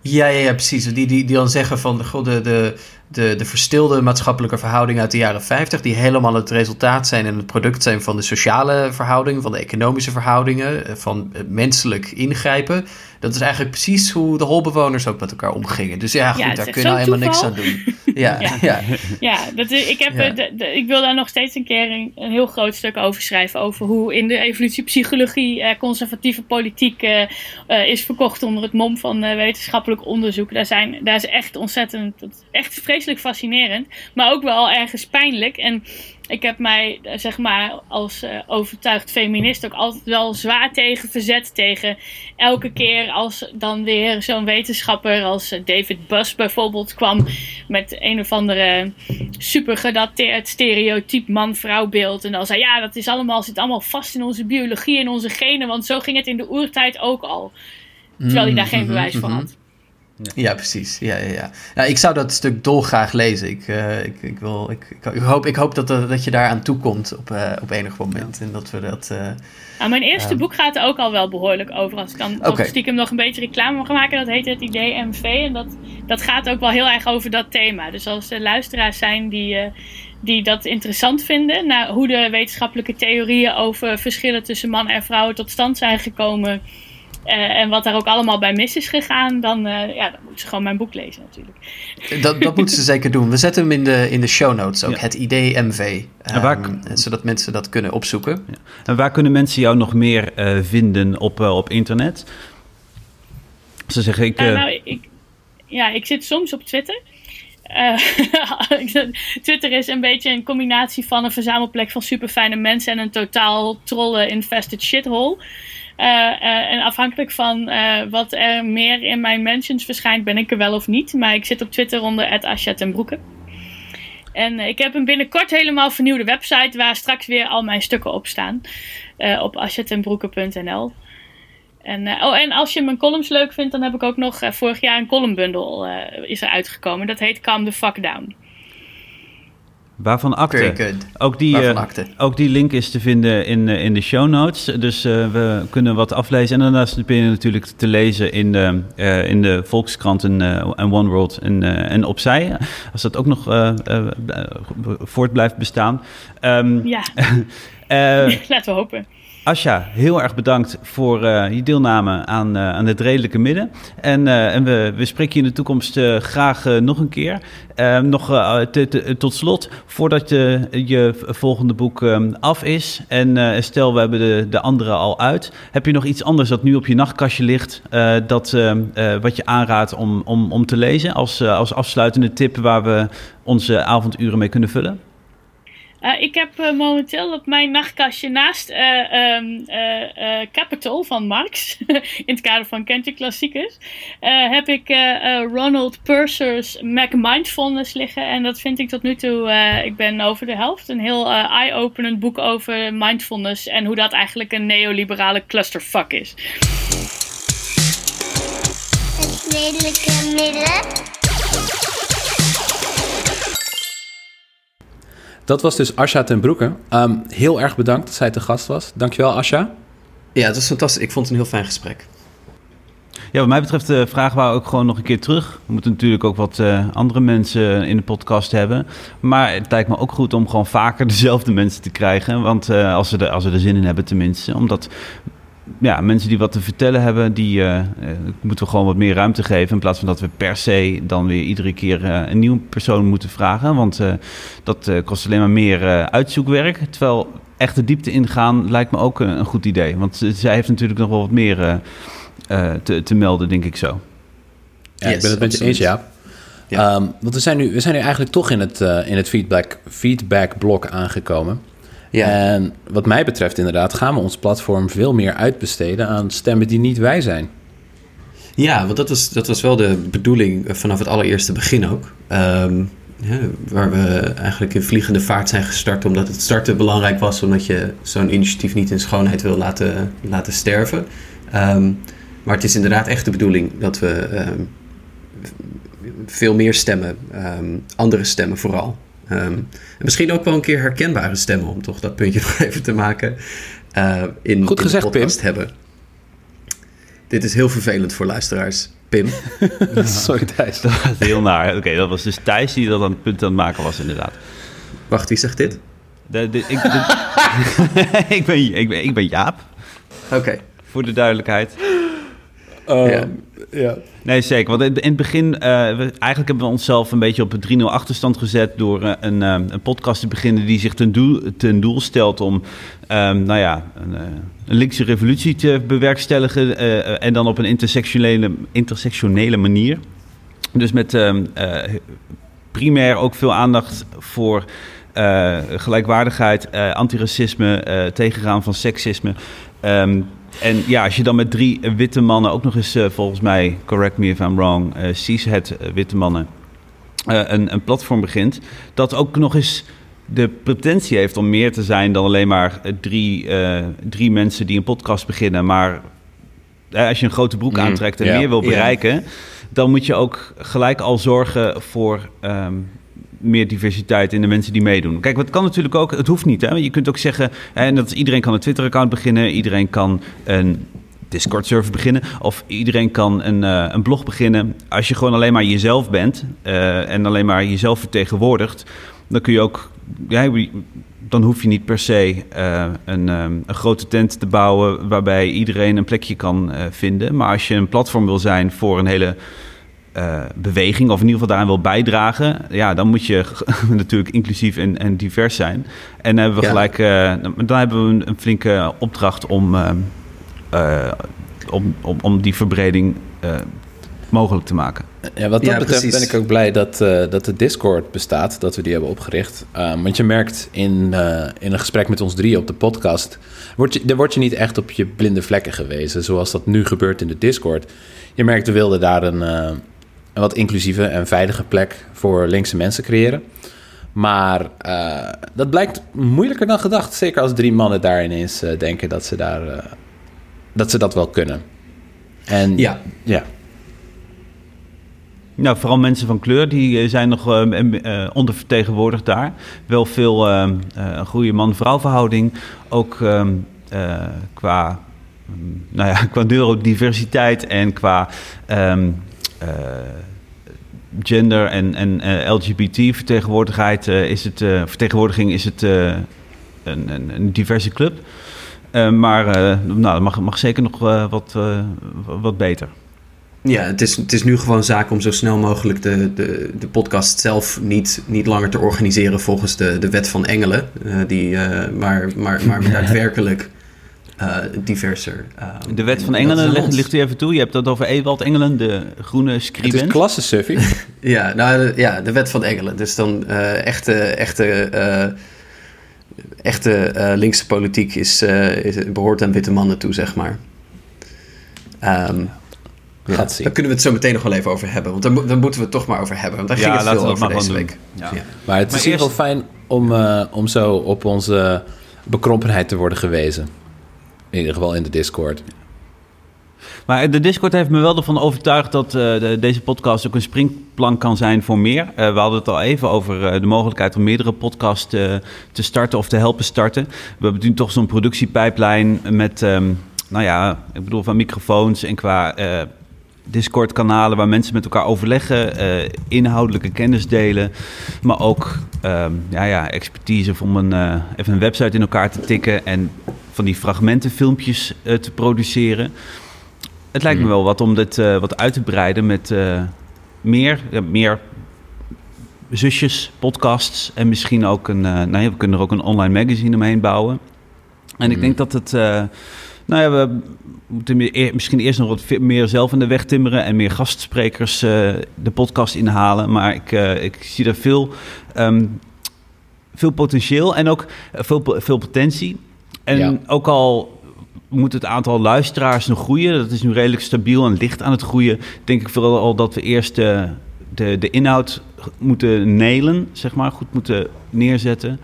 Ja, ja, ja precies. Die, die, die dan zeggen van god, de, de, de, de verstilde maatschappelijke verhoudingen uit de jaren 50, die helemaal het resultaat zijn en het product zijn van de sociale verhoudingen, van de economische verhoudingen, van menselijk ingrijpen. Dat is eigenlijk precies hoe de holbewoners ook met elkaar omgingen. Dus ja, goed, daar kun je nou helemaal niks aan doen. Ja, ja. Ja. dat, ik, heb, eh, de- de- ik wil daar nog steeds een keer een, een heel groot stuk over schrijven. Over hoe in de evolutiepsychologie eh, conservatieve politiek eh, eh, is verkocht onder het mom van wetenschappelijk onderzoek. Daar, zijn, daar is echt ontzettend, echt vreselijk fascinerend. Maar ook wel ergens pijnlijk. En ik heb mij, eh, zeg maar, als eh, overtuigd feminist ook altijd wel zwaar tegen verzet. Tegen elke keer als dan weer zo'n wetenschapper als eh, David Buss bijvoorbeeld kwam met een of andere super gedateerd stereotyp man-vrouw beeld. En dan zei ja, dat is allemaal, zit allemaal vast in onze biologie en onze genen, want zo ging het in de oertijd ook al. Terwijl hij daar geen Mhm, bewijs voor mhm. had. Ja, precies. Ja, ja, ja. Nou, ik zou dat stuk dolgraag lezen. Ik, eh, ik, ik, wil, ik, ik, hoop, ik hoop dat, dat je daar aan toekomt op, eh, op enig moment. En dat we dat... eh, Nou, mijn eerste Ehm. boek gaat er ook al wel behoorlijk over. Als ik dan nog stiekem nog een beetje reclame mag maken. Dat heet het idee MV. En dat, dat gaat ook wel heel erg over dat thema. Dus als er luisteraars zijn die, die dat interessant vinden. Nou, hoe de wetenschappelijke theorieën over verschillen tussen man en vrouwen tot stand zijn gekomen. Eh, en wat daar ook allemaal bij mis is gegaan. Dan, eh, ja, dan moeten ze gewoon mijn boek lezen natuurlijk. dat, dat moeten ze zeker doen. We zetten hem in de, in de show notes ook. Ja. Het idee MV. En waar- Ehm, zodat mensen dat kunnen opzoeken. En waar kunnen mensen jou nog meer eh, vinden op, op internet? Ze zeggen, ik... Nou, ik, ja, ik zit soms op Twitter. Eh, Twitter is een beetje een combinatie van een verzamelplek van superfijne mensen en een totaal trollen-infested shithole. Eh, eh, en afhankelijk van eh, wat er meer in mijn mentions verschijnt, ben ik er wel of niet. Maar ik zit op Twitter onder Asja ten. En ik heb een binnenkort helemaal vernieuwde website waar straks weer al mijn stukken op staan. op asjatenbroeke.nl. En, oh, en als je mijn columns leuk vindt, dan heb ik ook nog vorig jaar een columnbundel is er uitgekomen. Dat heet Calm the Fuck Down. Waarvan akte? Very good. Ook die, Waarvan eh, ook die link is te vinden in, eh, in de show notes. Dus eh, we kunnen wat aflezen. En daarnaast ben je natuurlijk te lezen in de, eh, in de Volkskrant en, en One World en, eh, en Opzij. Als dat ook nog eh, eh, eh, voort blijft bestaan. Ehm, Ja, eh, laten we hopen. Asja, heel erg bedankt voor eh, je deelname aan, eh, aan het redelijke midden. En, eh, en we, we spreken je in de toekomst graag nog een keer. Eh, nog tot slot, voordat je, je volgende boek eh, af is... en stel we hebben de, de andere al uit... heb je nog iets anders dat nu op je nachtkastje ligt... dat, eh, eh, wat je aanraadt om, om, om te lezen als, als afsluitende tip... waar we onze avonduren mee kunnen vullen? Eh, ik heb eh, momenteel op mijn nachtkastje naast eh, ehm, eh, eh, Capital van Marx, in het kader van Kent je klassiekers, heb ik Ronald Purser's Mac Mindfulness liggen. En dat vind ik tot nu toe, ik ben over de helft, een heel eye-openend boek over mindfulness en hoe dat eigenlijk een neoliberale clusterfuck is. Het redelijke midden. Dat was dus Asja ten Broeke. Ehm, heel erg bedankt dat zij te gast was. Dankjewel, Asja. Ja, dat is fantastisch. Ik vond het een heel fijn gesprek. Ja, wat mij betreft de vraag wou ik gewoon nog een keer terug. We moeten natuurlijk ook wat eh, andere mensen in de podcast hebben. Maar het lijkt me ook goed om gewoon vaker dezelfde mensen te krijgen. Want eh, als, ze er, als ze er zin in hebben tenminste. Omdat ja, mensen die wat te vertellen hebben, die eh, eh, moeten we gewoon wat meer ruimte geven. In plaats van dat we per se dan weer iedere keer eh, een nieuwe persoon moeten vragen. Want eh, dat eh, kost alleen maar meer eh, uitzoekwerk. Terwijl echt de diepte ingaan lijkt me ook een, een goed idee. Want zij heeft natuurlijk nog wel wat meer eh, eh, te, te melden, denk ik zo. Ja, ik ben het met je eens, ja. Ja. Ehm, want we zijn, nu, we zijn nu eigenlijk toch in het, eh, in het feedback, feedback blok aangekomen. Ja. En wat mij betreft inderdaad gaan we ons platform veel meer uitbesteden aan stemmen die niet wij zijn. Ja, want dat was, dat was wel de bedoeling eh, vanaf het allereerste begin ook. Ehm, ja, waar we eigenlijk in vliegende vaart zijn gestart, omdat het starten belangrijk was, omdat je zo'n initiatief niet in schoonheid wil laten, laten sterven. Ehm, maar het is inderdaad echt de bedoeling dat we ehm, veel meer stemmen, andere stemmen vooral. Ehm, en misschien ook wel een keer herkenbare stemmen, om toch dat puntje nog even te maken. eh, in, Goed in gezegd, de Pim. podcast hebben. Dit is heel vervelend voor luisteraars. Pim. Sorry Thijs. Dat was heel naar. Oké, dat was dus Thijs die dat aan het punt aan het maken was, inderdaad. Wacht, wie zegt dit? De, de- ik, de- ik, ben, ik, ben, ik ben Jaap, Oké. voor de duidelijkheid. Ja. Ja. Nee, zeker. Want in, het begin, eh, we, eigenlijk hebben we onszelf een beetje op een 3-0 achterstand gezet door eh, een, eh, een podcast te beginnen die zich ten doel, ten doel stelt om, ehm, nou ja, een, een linkse revolutie te bewerkstelligen en dan op een intersectionele, intersectionele manier. Dus met ehm, eh, primair ook veel aandacht voor gelijkwaardigheid, antiracisme, tegengaan van seksisme. Ehm, en ja, als je dan met drie witte mannen, ook nog eens eh, volgens mij, correct me if I'm wrong, eh cishet eh, witte mannen, een, een platform begint, dat ook nog eens de potentie heeft om meer te zijn dan alleen maar drie, drie mensen die een podcast beginnen. Maar als je een grote broek Mm, aantrekt en meer wil bereiken, dan moet je ook gelijk al zorgen voor ehm, meer diversiteit in de mensen die meedoen. Kijk, wat kan natuurlijk ook, het hoeft niet. Hè? Je kunt ook zeggen, en dat iedereen kan een Twitter-account beginnen, iedereen kan een Discord-server beginnen, of iedereen kan een, eh, een blog beginnen. Als je gewoon alleen maar jezelf bent eh, en alleen maar jezelf vertegenwoordigt, dan kun je ook, ja, dan hoef je niet per se eh, een, een grote tent te bouwen waarbij iedereen een plekje kan vinden. Maar als je een platform wil zijn voor een hele eh, beweging, of in ieder geval daaraan wil bijdragen, ja, dan moet je natuurlijk inclusief en, en divers zijn. En dan hebben we Ja. gelijk, eh, dan- hebben we een, een flinke opdracht om, ehm, eh, om, om, om die verbreding eh, mogelijk te maken. Ja, wat dat Ja, betreft precies. ben ik ook blij dat, eh, dat de Discord bestaat, dat we die hebben opgericht. Um, want je merkt in, eh, in een gesprek met ons drie op de podcast, word je, er wordt je niet echt op je blinde vlekken gewezen, zoals dat nu gebeurt in de Discord. Je merkt, we wilden daar een, eh, een wat inclusieve en veilige plek voor linkse mensen creëren. Maar eh, dat blijkt moeilijker dan gedacht. Zeker als drie mannen daar ineens eh, denken dat ze, daar, eh, dat ze dat wel kunnen. En Ja. ja. Nou, vooral mensen van kleur, die zijn nog ondervertegenwoordigd daar. Wel veel goede man-vrouw verhouding. Ook qua, mm, nou ja, qua neurodiversiteit en qua ehm, eh, gender en, en eh, LGBT-vertegenwoordigheid is het, eh, vertegenwoordiging is het eh, een, een, een diverse club. Eh, maar eh, nou, dat mag, mag zeker nog eh, wat, eh, wat beter. Ja, het is, het is nu gewoon zaak om zo snel mogelijk de, de, de podcast zelf niet, niet langer te organiseren volgens de, de wet van Engelen. eh, die, eh, maar, maar, maar daadwerkelijk eh, diverser. eh, De wet van Engelen ligt, u even toe. Je hebt het over Ewald Engelen, de groene Het is scribent. klasse, Suffy. Ja, nou, de, ja, de wet van Engelen. Dus dan eh, echte, echte, eh, echte eh, linkse politiek is, eh, is, behoort aan witte mannen toe, zeg maar. Ehm, ja, Gaat zien. daar kunnen we het zo meteen nog wel even over hebben. Want daar, mo- daar moeten we het toch maar over hebben. Want daar Ja, ging het laten veel we dat over maar deze week. Ja. Ja. Maar het Maar is in ieder eerst- geval fijn om, eh, om zo op onze bekrompenheid te worden gewezen. In ieder geval in de Discord. Maar de Discord heeft me wel ervan overtuigd dat eh, de- deze podcast ook een springplank kan zijn voor meer. Eh, we hadden het al even over eh, de mogelijkheid om meerdere podcasts te starten of te helpen starten. We hebben nu toch zo'n productiepijplijn met, ehm, nou ja, ik bedoel van microfoons en qua Discord-kanalen waar mensen met elkaar overleggen, inhoudelijke kennis delen, maar ook ehm, ja, ja, expertise om een, even een website in elkaar te tikken en van die fragmentenfilmpjes eh, te produceren. Het lijkt me Mhm. wel wat om dit eh, wat uit te breiden met eh, meer, ja, meer zusjes, podcasts en misschien ook een, nou ja, we kunnen er ook een online magazine omheen bouwen. En ik Mhm. denk dat het, nou ja, we moeten misschien eerst nog wat meer zelf in de weg timmeren en meer gastsprekers de podcast inhalen. Maar ik, ik zie er veel, ehm, veel potentieel en ook veel, veel potentie. En Ja. ook al moet het aantal luisteraars nog groeien, dat is nu redelijk stabiel en licht aan het groeien, denk ik vooral al dat we eerst de, de, de inhoud moeten nelen, zeg maar, goed moeten neerzetten.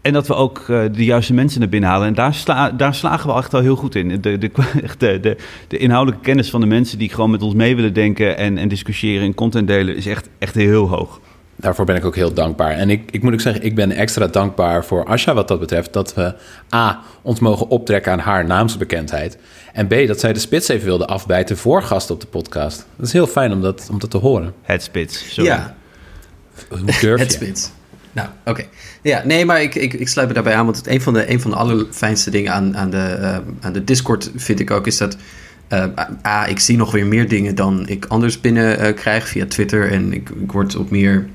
En dat we ook eh, de juiste mensen naar binnen halen. En daar, sla, daar slagen we echt al heel goed in. De, de, de, de inhoudelijke kennis van de mensen die gewoon met ons mee willen denken en, en discussiëren en content delen, is echt, echt heel hoog. Daarvoor ben ik ook heel dankbaar. En ik, ik moet ook zeggen, ik ben extra dankbaar voor Asha wat dat betreft. Dat we A, ons mogen optrekken aan haar naamsbekendheid. En B, dat zij de spits even wilde afbijten voor gasten op de podcast. Dat is heel fijn om dat, om dat te horen. Het spits. Sorry. Ja, Hoe durf het je? spits. Nou, oké. Ja, nee, maar ik, ik, ik sluit me daarbij aan. Want het, een, van de, een van de allerfijnste dingen aan, aan, de, eh, aan de Discord vind ik ook... is dat... eh, A, ik zie nog weer meer dingen dan ik anders binnen eh, krijg via Twitter. En ik, ik word op meer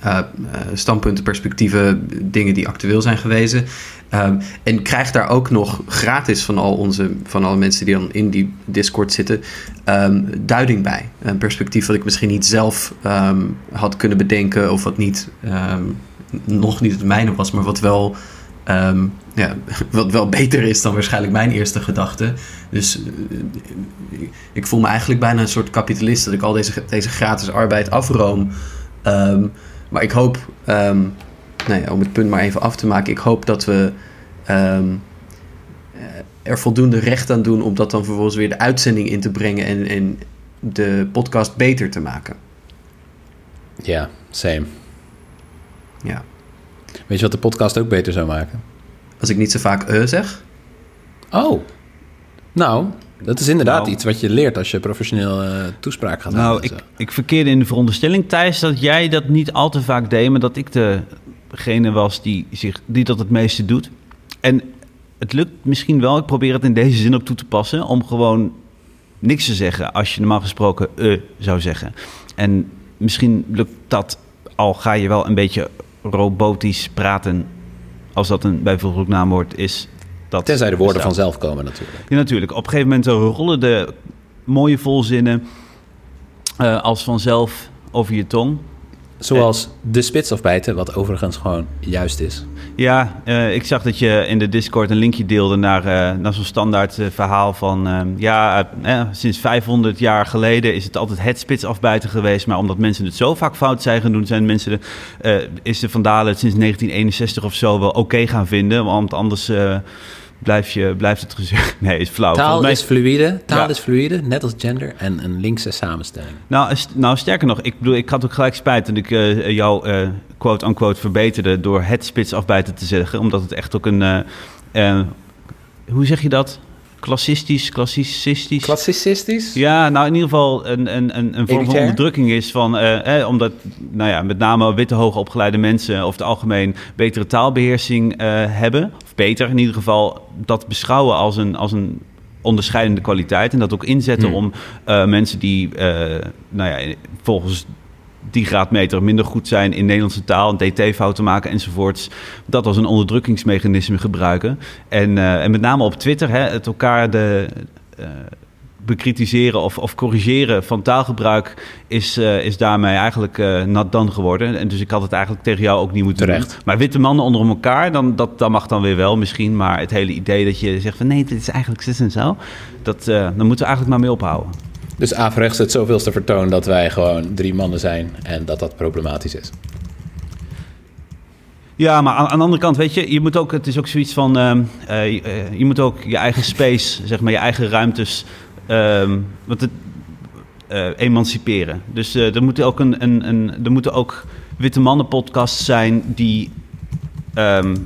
eh, eh, standpunten, perspectieven, dingen die actueel zijn gewezen. Ehm, en krijg daar ook nog gratis van al onze, van alle mensen die dan in die Discord zitten, ehm, duiding bij. Een perspectief wat ik misschien niet zelf ehm, had kunnen bedenken, of wat niet nog niet het mijne was, maar wat wel, ja, wat wel beter is dan waarschijnlijk mijn eerste gedachte. Dus eh, ik voel me eigenlijk bijna een soort kapitalist dat ik al deze, deze gratis arbeid afroom. Maar ik hoop, ehm, nou ja, om het punt maar even af te maken, ik hoop dat we ehm, eh, er voldoende recht aan doen om dat dan vervolgens weer de uitzending in te brengen en, en de podcast beter te maken. Ja, same. Ja. Weet je wat de podcast ook beter zou maken? Als ik niet zo vaak eh zeg. Oh, nou, dat is inderdaad Nou. iets wat je leert als je professioneel eh, toespraak gaat Nou, houden. ik, en zo. ik verkeerde in de veronderstelling, Thijs, dat jij dat niet al te vaak deed, maar dat ik degene was die, zich, die dat het meeste doet. En het lukt misschien wel, ik probeer het in deze zin ook toe te passen, om gewoon niks te zeggen als je normaal gesproken eh zou zeggen. En misschien lukt dat, al ga je wel een beetje robotisch praten, als dat een bijvoeglijk naamwoord is. Dat Tenzij de woorden bestaat. vanzelf komen natuurlijk. Ja, natuurlijk. Op een gegeven moment rollen de mooie volzinnen eh, als vanzelf over je tong. Zoals de spits afbijten, wat overigens gewoon juist is. Ja, eh, ik zag dat je in de Discord een linkje deelde naar, eh, naar zo'n standaard verhaal van... eh, ja, sinds 500 jaar geleden is het altijd het spits afbijten geweest. Maar omdat mensen het zo vaak fout zijn gaan doen, zijn mensen de, is de vandalen het sinds 1961 of zo wel oké gaan vinden. Want anders blijf je, blijft het gezegd... Nee, is flauw. Taal mij- is fluïde, taal Ja. is fluïde, net als gender en een linkse samenstelling. Nou, nou, sterker nog, ik bedoel, ik had ook gelijk spijt dat ik eh, jou eh, quote-unquote verbeterde door het spits afbijten te zeggen. Omdat het echt ook een, eh, hoe zeg je dat? Klassistisch, klassicistisch? Klassicistisch? Ja, nou in ieder geval een, een, een, een vorm van onderdrukking is van, eh, eh, omdat nou ja, met name witte hoogopgeleide mensen over het algemeen betere taalbeheersing eh, hebben. Of beter in ieder geval dat beschouwen als een, als een onderscheidende kwaliteit. En dat ook inzetten Hmm. om eh, mensen die eh, nou ja, volgens die graadmeter minder goed zijn in Nederlandse taal, een dt-fouten maken enzovoorts, dat als een onderdrukkingsmechanisme gebruiken. En, eh, en met name op Twitter, hè, het elkaar de, eh, bekritiseren of, of corrigeren van taalgebruik is, eh, is daarmee eigenlijk nat dan geworden. En dus ik had het eigenlijk tegen jou ook niet moeten Terecht. doen. Maar witte mannen onder elkaar, dan, dat, dat mag dan weer wel misschien. Maar het hele idee dat je zegt van nee, dit is eigenlijk zus en zo, dat, daar moeten we eigenlijk maar mee ophouden. Dus averechts het zoveelste vertoon dat wij gewoon drie mannen zijn en dat dat problematisch is. Ja, maar aan, de andere kant, weet je, je moet ook, het is ook zoiets van, ehm, eh, je, eh, je moet ook je eigen space, zeg maar, je eigen ruimtes, ehm, wat het, eh, emanciperen. Dus er moeten ook een, een, een, er moeten ook witte mannen podcasts zijn die ehm,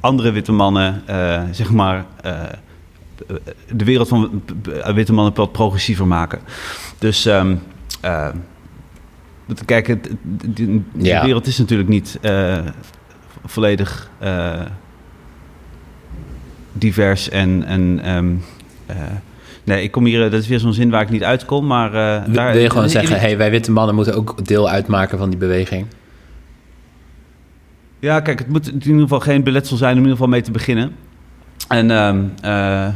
andere witte mannen, zeg maar, de wereld van eh, witte mannen wat progressiever maken. Dus ehm, eh, dat- kijk, het, de, wereld is natuurlijk niet eh, volledig eh, divers en... en ehm, eh, nee, ik kom hier... Dat is weer zo'n zin waar ik niet uitkom, maar... eh, daar, wil je gewoon zeggen, hey, wij witte mannen moeten ook deel uitmaken van die beweging? Ja, kijk, het moet in ieder geval geen beletsel zijn om in ieder geval mee te beginnen. En ehm, eh,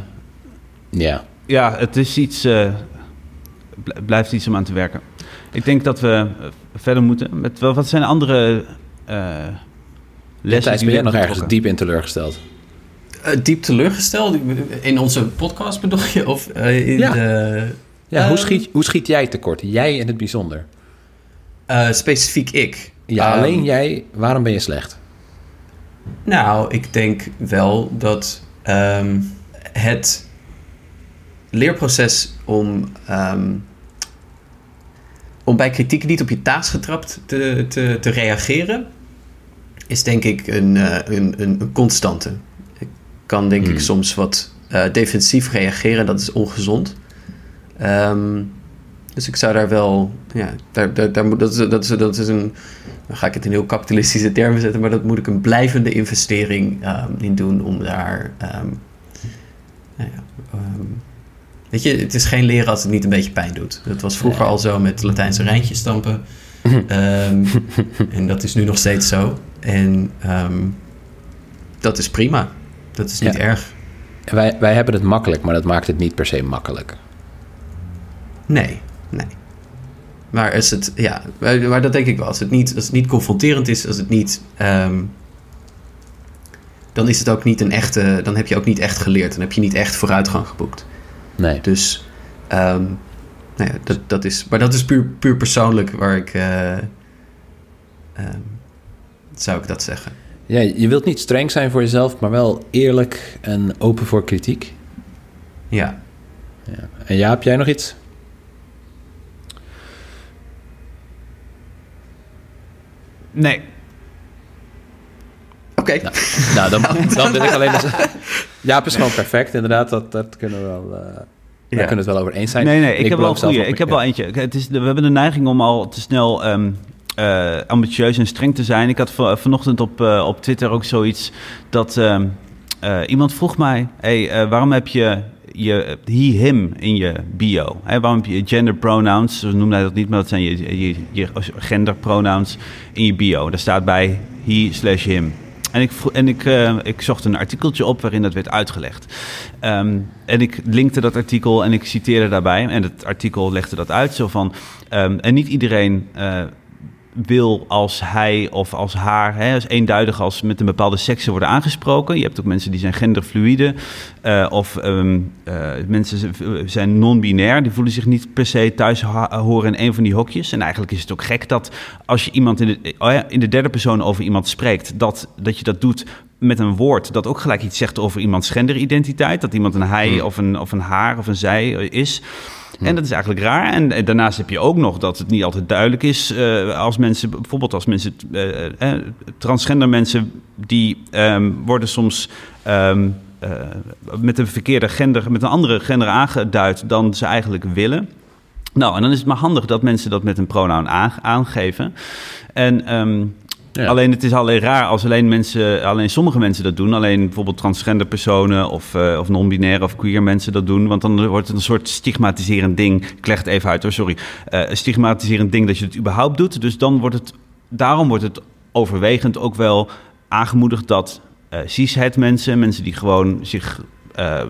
Ja. ja, het is iets... eh, bl- blijft iets om aan te werken. Ik denk dat we eh, verder moeten. Met, wel- wat zijn andere eh lessen Thijs, die ben jij nog ergens diep in teleurgesteld? Diep teleurgesteld in onze podcast bedoel je? Of in Ja. de... Ja, hoe, schiet, hoe schiet jij tekort? Jij in het bijzonder. Eh, specifiek ik. Ja, Ehm, alleen jij. Waarom ben je slecht? Nou, ik denk wel dat ehm, het leerproces om, ehm, om bij kritiek niet op je taas getrapt te, te, te reageren, is denk ik een, eh, een, een, een constante. Ik kan denk Hmm. ik soms wat eh, defensief reageren, dat is ongezond. Ehm, dus ik zou daar wel, ja, daar, daar, daar moet, dat, is, dat, is, dat is een, dan ga ik het in heel kapitalistische termen zetten, maar dat moet ik een blijvende investering ehm, in doen om daar, ehm, nou ja, ehm, weet je, het is geen leren als het niet een beetje pijn doet. Dat was vroeger al zo met Latijnse rijntjes stampen. En dat is nu nog steeds zo. En dat is prima. Dat is niet Ja. erg. Wij, wij hebben het makkelijk, maar dat maakt het niet per se makkelijk. Nee, nee. Maar is het, ja, maar, dat denk ik wel. Als het niet, als het niet confronterend is, als het niet, ehm, dan is het ook niet een echte, dan heb je ook niet echt geleerd. Dan heb je niet echt vooruitgang geboekt. Nee. Dus, ehm, nou ja, dat, dat is, maar dat is puur, puur persoonlijk waar ik, eh, ehm, zou ik dat zeggen. Ja, je wilt niet streng zijn voor jezelf, maar wel eerlijk en open voor kritiek. Ja. Ja. En ja, heb jij nog iets? Nee. Oké. Nou, nou dan, dan wil ik alleen maar zeggen... Jaap is gewoon perfect, inderdaad. Dat, dat kunnen we wel... eh, Daar Ja. kunnen we het wel over eens zijn. Nee, nee, ik, heb wel ook- Ik heb wel eentje. Het is, we hebben de neiging om al te snel ehm, eh, ambitieus en streng te zijn. Ik had van- vanochtend op, eh, op Twitter ook zoiets dat ehm, eh, iemand vroeg mij: hey, eh, waarom heb je je he, him in je bio? Hè, waarom heb je gender pronouns, zo noemde hij dat niet, maar dat zijn je, je, je gender pronouns in je bio. Daar staat bij he slash him. En, ik, en ik, eh, ik zocht een artikeltje op waarin dat werd uitgelegd. Ehm, en ik linkte dat artikel en ik citeerde daarbij. En het artikel legde dat uit zo van... ehm, en niet iedereen eh, wil als hij of als haar... Hè, als eenduidig als met een bepaalde sekse worden aangesproken. Je hebt ook mensen die zijn genderfluïde. eh, of ehm, eh, mensen zijn non-binair. Die voelen zich niet per se thuis horen in een van die hokjes. En eigenlijk is het ook gek dat als je iemand in de, oh ja, in de derde persoon over iemand spreekt... Dat, dat je dat doet met een woord dat ook gelijk iets zegt over iemands genderidentiteit. Dat iemand een hij of, een, of een haar of een zij is. En dat is eigenlijk raar. En, eh, daarnaast heb je ook nog dat het niet altijd duidelijk is eh, als mensen, bijvoorbeeld als mensen, eh, transgender mensen, die ehm, worden soms ehm, eh, met een verkeerde gender, met een andere gender aangeduid dan ze eigenlijk willen. Nou, en dan is het maar handig dat mensen dat met een pronoun aan- aangeven. En ehm, Alleen het is alleen raar als alleen mensen, alleen sommige mensen dat doen. Alleen bijvoorbeeld transgender personen of, eh, of non-binaire of queer mensen dat doen. Want dan wordt het een soort stigmatiserend ding. Ik het even uit hoor, sorry. Eh, een stigmatiserend ding dat je het überhaupt doet. Dus dan wordt het, daarom wordt het overwegend ook wel aangemoedigd dat eh cishet mensen, mensen die gewoon zich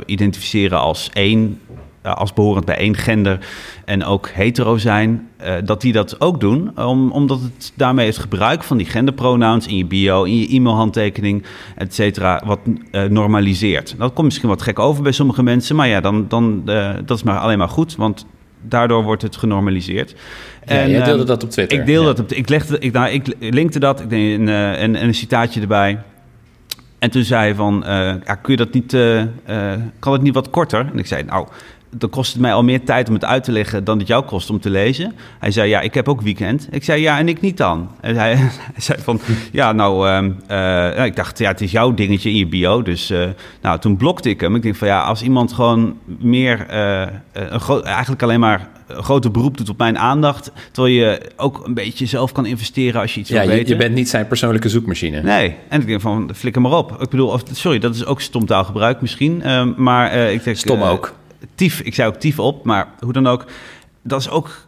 identificeren als één, als behorend bij één gender en ook hetero zijn, eh, dat die dat ook doen. Om, omdat het daarmee het gebruik van die genderpronouns in je bio, in je e-mailhandtekening, et cetera, wat eh, normaliseert. Dat komt misschien wat gek over bij sommige mensen, maar ja, dan, dan eh, dat is maar alleen maar goed, want daardoor wordt het genormaliseerd. Ja, jij deelde ehm, dat op Twitter. ik deel Ja. dat op. Ik legde, ik, nou, ik linkte dat. Ik deed een, eh, en, en een citaatje erbij. En toen zei hij van, eh, ja, kun je dat niet, eh, eh, kan het niet wat korter? En ik zei, nou, dan kost het mij al meer tijd om het uit te leggen dan het jou kost om te lezen. Hij zei, ja, ik heb ook weekend. Ik zei, ja, en ik niet dan. En hij, hij zei van, ja, nou, ehm, eh, ja, ik dacht, ja, het is jouw dingetje in je bio. Dus, eh, nou, toen blokte ik hem. Ik denk van, ja, als iemand gewoon meer, eh, een eigenlijk alleen maar een groter beroep doet op mijn aandacht, terwijl je ook een beetje zelf kan investeren als je iets Ja, wil je, weten. je bent niet zijn persoonlijke zoekmachine. Nee, en ik denk van, flikker maar op. Ik bedoel, of, sorry, dat is ook stom taalgebruik misschien. ehm, maar ik denk... Stom ook. Tief, ik zei ook tief op, maar hoe dan ook. Dat is ook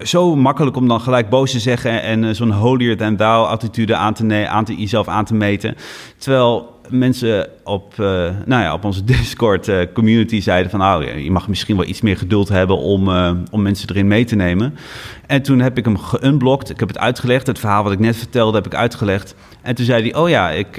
zo makkelijk om dan gelijk boos te zeggen... en eh, zo'n holier than thou attitude aan te, aan te jezelf aan te meten. Terwijl mensen op, eh, nou ja, op onze Discord eh, community zeiden van... nou, je mag misschien wel iets meer geduld hebben om, om mensen erin mee te nemen. En toen heb ik hem geunblocked. Ik heb het uitgelegd. Het verhaal wat ik net vertelde heb ik uitgelegd. En toen zei hij, oh ja, ik...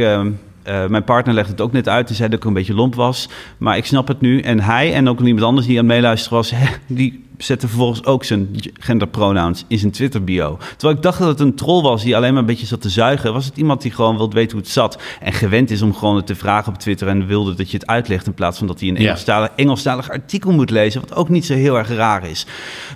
eh, mijn partner legde het ook net uit. Hij zei dat ik een beetje lomp was. Maar ik snap het nu. En hij en ook iemand anders die aan het meeluisteren was... die zette vervolgens ook zijn genderpronouns in zijn Twitter-bio. Terwijl ik dacht dat het een troll was die alleen maar een beetje zat te zuigen. Was het iemand die gewoon wilde weten hoe het zat... en gewend is om gewoon het te vragen op Twitter... en wilde dat je het uitlegt... in plaats van dat hij een. Engelstalig, Engelstalig artikel moet lezen... wat ook niet zo heel erg raar is.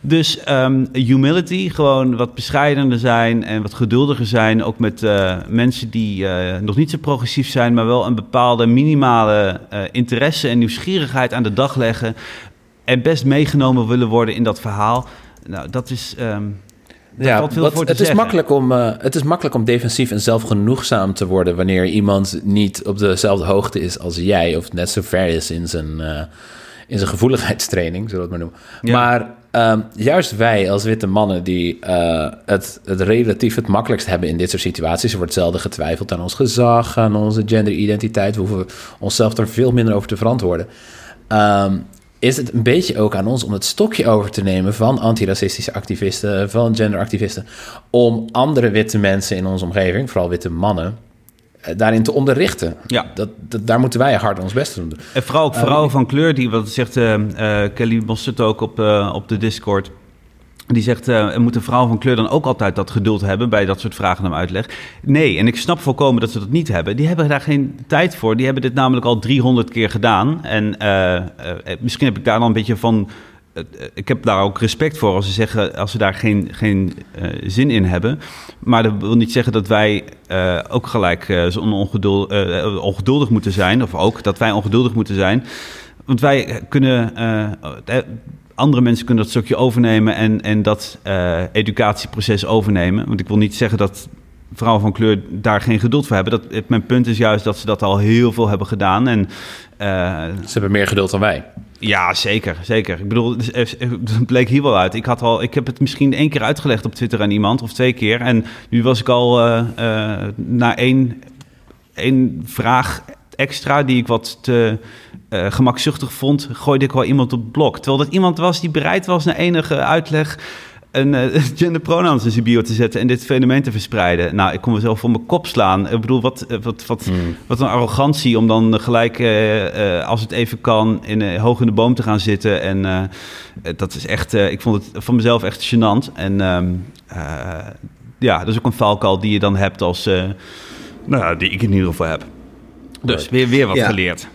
Dus ehm, humility, gewoon wat bescheidener zijn... en wat geduldiger zijn. Ook met eh, mensen die eh, nog niet zo progressief zijn... maar wel een bepaalde minimale eh, interesse en nieuwsgierigheid aan de dag leggen... en best meegenomen willen worden in dat verhaal. Nou, dat is... ehm, Ja, valt veel wat- voor te het, is makkelijk om, eh, het is makkelijk om defensief en zelfgenoegzaam te worden wanneer iemand niet op dezelfde hoogte is als jij, of net zo ver is in zijn, eh, in zijn gevoeligheidstraining, zullen we het maar noemen. Ja. Maar ehm, juist wij als witte mannen die eh, het, het relatief het makkelijkst hebben in dit soort situaties, er wordt zelden getwijfeld aan ons gezag, aan onze genderidentiteit, we hoeven onszelf er veel minder over te verantwoorden. Ehm, is het een beetje ook aan ons om het stokje over te nemen van antiracistische activisten, van genderactivisten, om andere witte mensen in onze omgeving, vooral witte mannen, eh, daarin te onderrichten. Ja. Dat, dat, daar moeten wij hard ons best doen. En vooral ook vrouwen van kleur, die, wat zegt eh, eh, Kelly Mostert ook op, eh, op de Discord. Die zegt, er moet een vrouw van kleur dan ook altijd dat geduld hebben bij dat soort vragen om uitleg. Nee, en ik snap volkomen dat ze dat niet hebben. Die hebben daar geen tijd voor. Die hebben dit namelijk al 300 keer gedaan. En eh, eh, misschien heb ik daar dan een beetje van... ik heb daar ook respect voor als ze zeggen, als ze daar geen, geen zin in hebben. Maar dat wil niet zeggen dat wij ook gelijk zo ongedul, eh, ongeduldig moeten zijn. Of ook dat wij ongeduldig moeten zijn. Want wij kunnen, andere mensen kunnen dat stukje overnemen en, en dat eh, educatieproces overnemen. Want ik wil niet zeggen dat vrouwen van kleur daar geen geduld voor hebben. Dat, het- mijn punt is juist dat ze dat al heel veel hebben gedaan. En eh, Ze hebben meer geduld dan wij. ja, zeker, zeker. Ik bedoel, het is- het bleek hier wel uit. Ik, had al, ik heb het misschien één keer uitgelegd op Twitter aan iemand, of twee keer. En nu was ik al eh, eh, na één, één vraag extra die ik wat te eh, gemakzuchtig vond, gooide ik wel iemand op het blok. Terwijl dat iemand was die bereid was na enige uitleg een eh, genderpronouns in zijn bio te zetten en dit fenomeen te verspreiden. Nou, ik kon mezelf voor mijn kop slaan. Ik bedoel, wat, eh, wat, wat, wat een arrogantie om dan gelijk, als het even kan, in, hoog in de boom te gaan zitten. En dat is echt, ik vond het van mezelf echt gênant. En ehm, eh, ja, dat is ook een valkuil die je dan hebt als, nou ja, die ik in ieder geval heb. Dus weer, weer wat Ja. geleerd.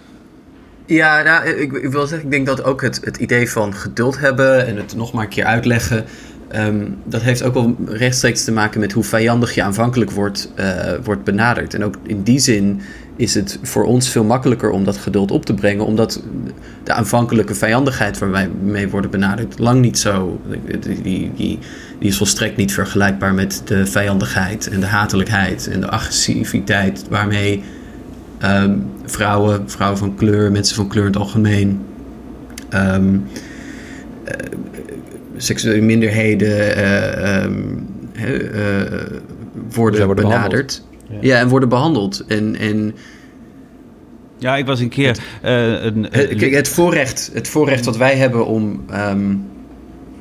Ja, nou, ik, ik wil zeggen, ik denk dat ook het, het idee van geduld hebben en het nog maar een keer uitleggen, ehm, dat heeft ook wel rechtstreeks te maken met hoe vijandig je aanvankelijk wordt, eh, wordt benaderd. En ook in die zin is het voor ons veel makkelijker om dat geduld op te brengen, omdat de aanvankelijke vijandigheid waar wij mee worden benaderd lang niet zo, die, die, die, die is volstrekt niet vergelijkbaar met de vijandigheid en de hatelijkheid en de agressiviteit waarmee Ehm, vrouwen, vrouwen van kleur, mensen van kleur in het algemeen, ehm, eh, seksuele minderheden eh, ehm, hè, eh, worden, worden benaderd. behandeld. Ja. en worden behandeld. En, en Ja, ik was een keer... eh, een, kijk, het voorrecht, het voorrecht wat wij hebben om ehm,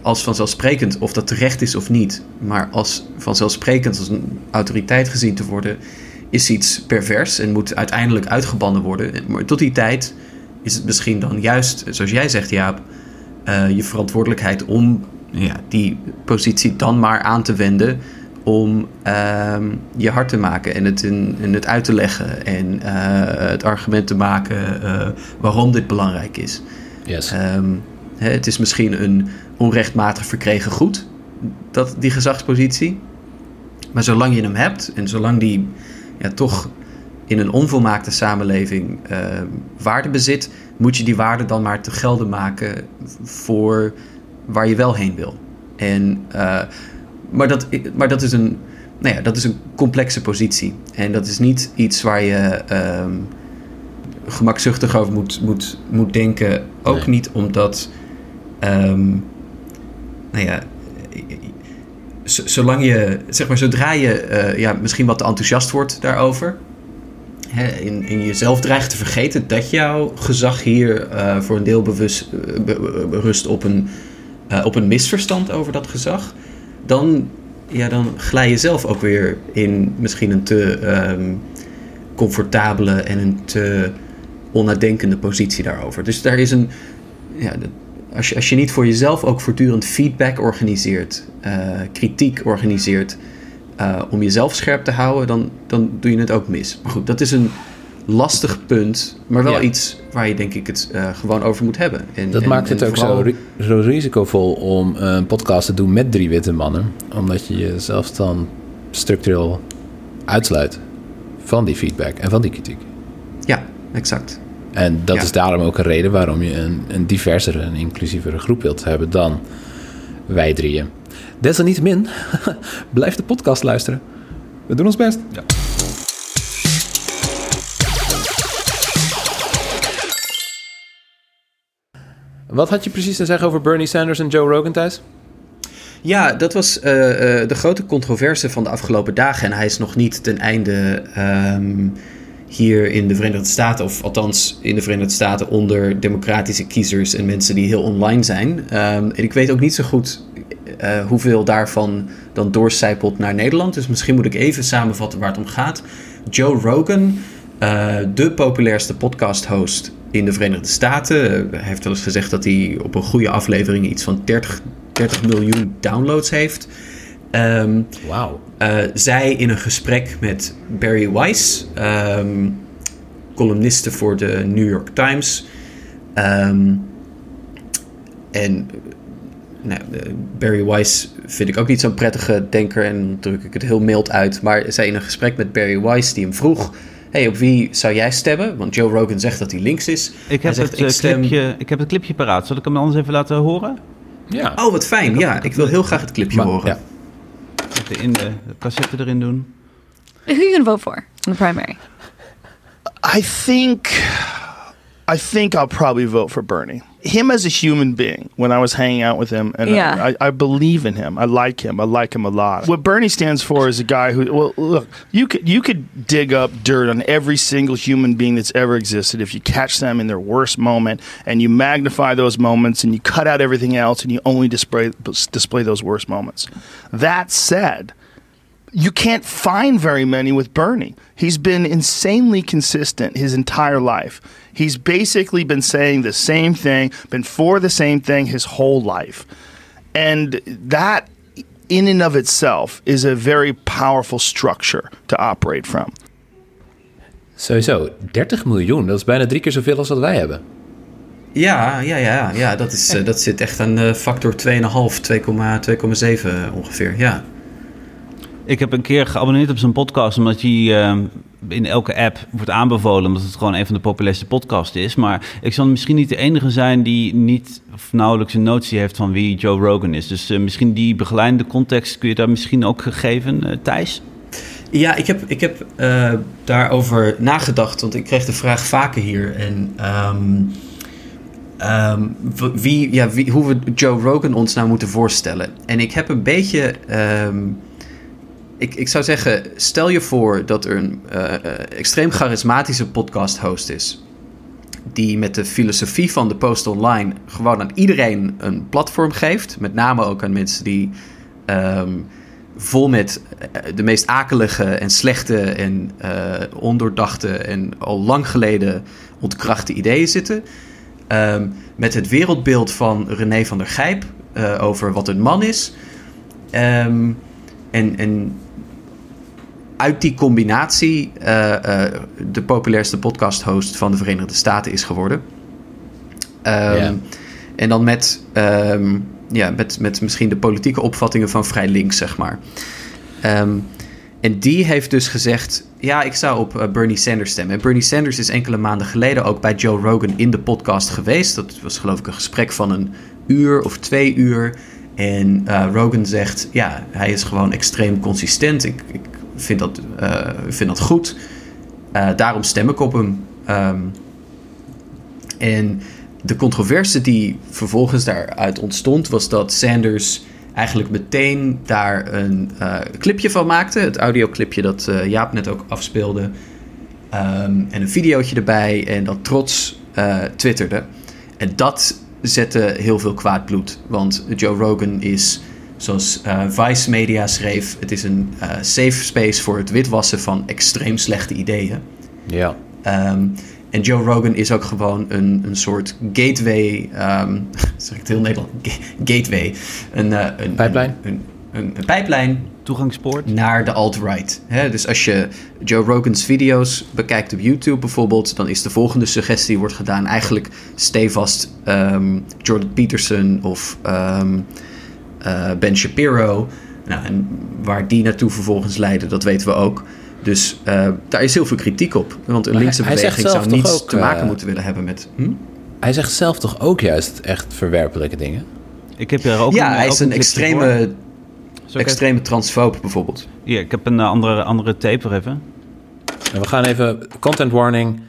als vanzelfsprekend, of dat terecht is of niet, maar als vanzelfsprekend als een autoriteit gezien te worden, is iets pervers en moet uiteindelijk uitgebannen worden. Maar tot die tijd is het misschien dan juist, zoals jij zegt, Jaap, eh, je verantwoordelijkheid om ja, die positie dan maar aan te wenden om ehm, je hard te maken en het, in, het uit te leggen en eh, het argument te maken eh, waarom dit belangrijk is. Yes. Ehm, Hè, het is misschien een onrechtmatig verkregen goed, dat, die gezagspositie. Maar zolang je hem hebt en zolang die ja, toch in een onvolmaakte samenleving eh, waarde bezit, moet je die waarde dan maar te gelden maken voor waar je wel heen wil. En, eh, maar, dat, maar dat, is een, nou ja, dat is een complexe positie. En dat is niet iets waar je ehm, gemakzuchtig over moet, moet, moet denken. Ook Nee. niet omdat, ehm, nou ja, zolang je, zeg maar, zodra je eh, ja, misschien wat te enthousiast wordt daarover. Hè, in, in jezelf dreigt te vergeten dat jouw gezag hier eh, voor een deel bewust, eh, rust op een, op een misverstand over dat gezag. Dan, ja, dan glij je zelf ook weer in misschien een te ehm, comfortabele en een te onnadenkende positie daarover. Dus daar is een. Ja, als, je, als je niet voor jezelf ook voortdurend feedback organiseert, eh, kritiek organiseert, eh, om jezelf scherp te houden, dan, dan doe je het ook mis. Maar goed, dat is een lastig punt, maar wel Ja. iets waar je denk ik het eh, gewoon over moet hebben. En, Dat en- maakt het ook vooral- zo, ri- zo risicovol om een podcast te doen met drie witte mannen. Omdat je jezelf dan structureel uitsluit van die feedback en van die kritiek. Ja, exact. En dat Ja. is daarom ook een reden waarom je een, een diversere en inclusievere groep wilt hebben dan wij drieën. Desalniettemin, blijf de podcast luisteren. We doen ons best. Wat had je precies te zeggen over Bernie Sanders en Joe Rogan, Thijs? Ja, dat was eh, eh, de grote controverse van de afgelopen dagen. En hij is nog niet ten einde ehm, hier in de Verenigde Staten, of althans in de Verenigde Staten, onder democratische kiezers en mensen die heel online zijn. Ehm, en ik weet ook niet zo goed eh, hoeveel daarvan dan doorcijpelt naar Nederland. Dus misschien moet ik even samenvatten waar het om gaat. Joe Rogan, eh, de populairste podcast-host in de Verenigde Staten. Eh, heeft wel eens gezegd dat hij op een goede aflevering iets van 30, 30 miljoen downloads heeft. Ehm, Wauw. eh, zij in een gesprek met Barry Weiss, ehm, columniste voor de New York Times. Ehm, en eh, nou, eh, Barry Weiss vind ik ook niet zo'n prettige denker en dan druk ik het heel mild uit. Maar zij in een gesprek met Barry Weiss die hem vroeg... Hey, op wie zou jij stemmen? Want Joe Rogan zegt dat hij links is. Ik heb, zegt, het, eh, ik stem- clipje, ik heb het clipje paraat. Zal ik hem anders even laten horen? Ja. Oh, wat fijn. Ja, ik wil heel graag het clipje Maar- horen. ja. Even in de cassette erin doen. Who are you going to vote for in the primary? I think I think I'll probably vote for Bernie. Him as a human being, when I was hanging out with him, and Yeah. I, I believe in him. I like him. I like him a lot. What Bernie stands for is a guy who, well, look, you could you could dig up dirt on every single human being that's ever existed if you catch them in their worst moment and you magnify those moments and you cut out everything else and you only display display those worst moments. That said, you can't find very many with Bernie. He's been insanely consistent his entire life. He's basically been saying the same thing, been for the same thing his whole life. And that, in and of itself, is a very powerful structure to operate from. Sowieso, 30 miljoen, dat is bijna drie keer zoveel als wat wij hebben. Ja, ja, ja, ja dat, is, eh, dat zit echt aan eh, factor 2,5, 2,7 ongeveer. Ja. Ik heb een keer geabonneerd op zijn podcast, omdat hij eh, in elke app wordt aanbevolen, omdat het gewoon een van de populairste podcasts is. Maar ik zal misschien niet de enige zijn die niet of nauwelijks een notie heeft van wie Joe Rogan is. Dus eh, misschien die begeleidende context kun je daar misschien ook geven, eh, Thijs? Ja, ik heb, ik heb eh, daarover nagedacht, want ik kreeg de vraag vaker hier. En ehm, ehm, wie, ja, wie, hoe we Joe Rogan ons nou moeten voorstellen. En ik heb een beetje. ehm, ik, ik zou zeggen, stel je voor dat er een eh, eh, extreem charismatische podcast-host is. Die met de filosofie van de Post Online gewoon aan iedereen een platform geeft. Met name ook aan mensen die ehm, vol met eh, de meest akelige en slechte en eh, ondoordachte en al lang geleden ontkrachte ideeën zitten. Ehm, met het wereldbeeld van René van der Gijp over wat een man is. Ehm, en, en uit die combinatie eh, de populairste podcast-host van de Verenigde Staten is geworden. Ehm, en dan met, ehm, ja, met, met misschien de politieke opvattingen van vrij links, zeg maar. Ehm, en die heeft dus gezegd: Ja, ik zou op eh, Bernie Sanders stemmen. En Bernie Sanders is enkele maanden geleden ook bij Joe Rogan in de podcast geweest. Dat was geloof ik een gesprek van een uur of twee uur. En Rogan zegt: Ja, hij is gewoon extreem consistent. Ik, ik vind, dat, eh, vind dat goed. Eh, daarom stem ik op hem. Ehm, en de controverse die vervolgens daaruit ontstond, was dat Sanders eigenlijk meteen daar een eh, clipje van maakte. Het audioclipje dat Jaap net ook afspeelde. Ehm, en een videootje erbij en dat trots twitterde. En dat zette heel veel kwaad bloed. Want Joe Rogan is, zoals eh, Vice Media schreef... het is een eh, safe space voor het witwassen van extreem slechte ideeën. Ja. Ehm, en Joe Rogan is ook gewoon een, een soort gateway, ehm zeg ik het heel Nederland, Ga- gateway. Een, eh, een, Pijplijn? Een, een, een pijplijn Toegangspoort. naar de alt-right. Hè? Dus als je Joe Rogan's video's bekijkt op YouTube bijvoorbeeld, dan is de volgende suggestie die wordt gedaan eigenlijk stevast ehm, Jordan Peterson of ehm, eh, Ben Shapiro. Nou, en waar die naartoe vervolgens leiden, dat weten we ook. Dus eh, daar is heel veel kritiek op. Want een Maar linkse hij- hij zegt beweging zou niets ook, te maken eh, moeten willen hebben met... Hm? Hij zegt zelf toch ook juist echt verwerpelijke dingen? Ik heb hier ook ja, een, hij ook is een voor. extreme, even- extreme transfoob bijvoorbeeld. Hier, ik heb een andere, andere tape er even. En we gaan even... Content warning.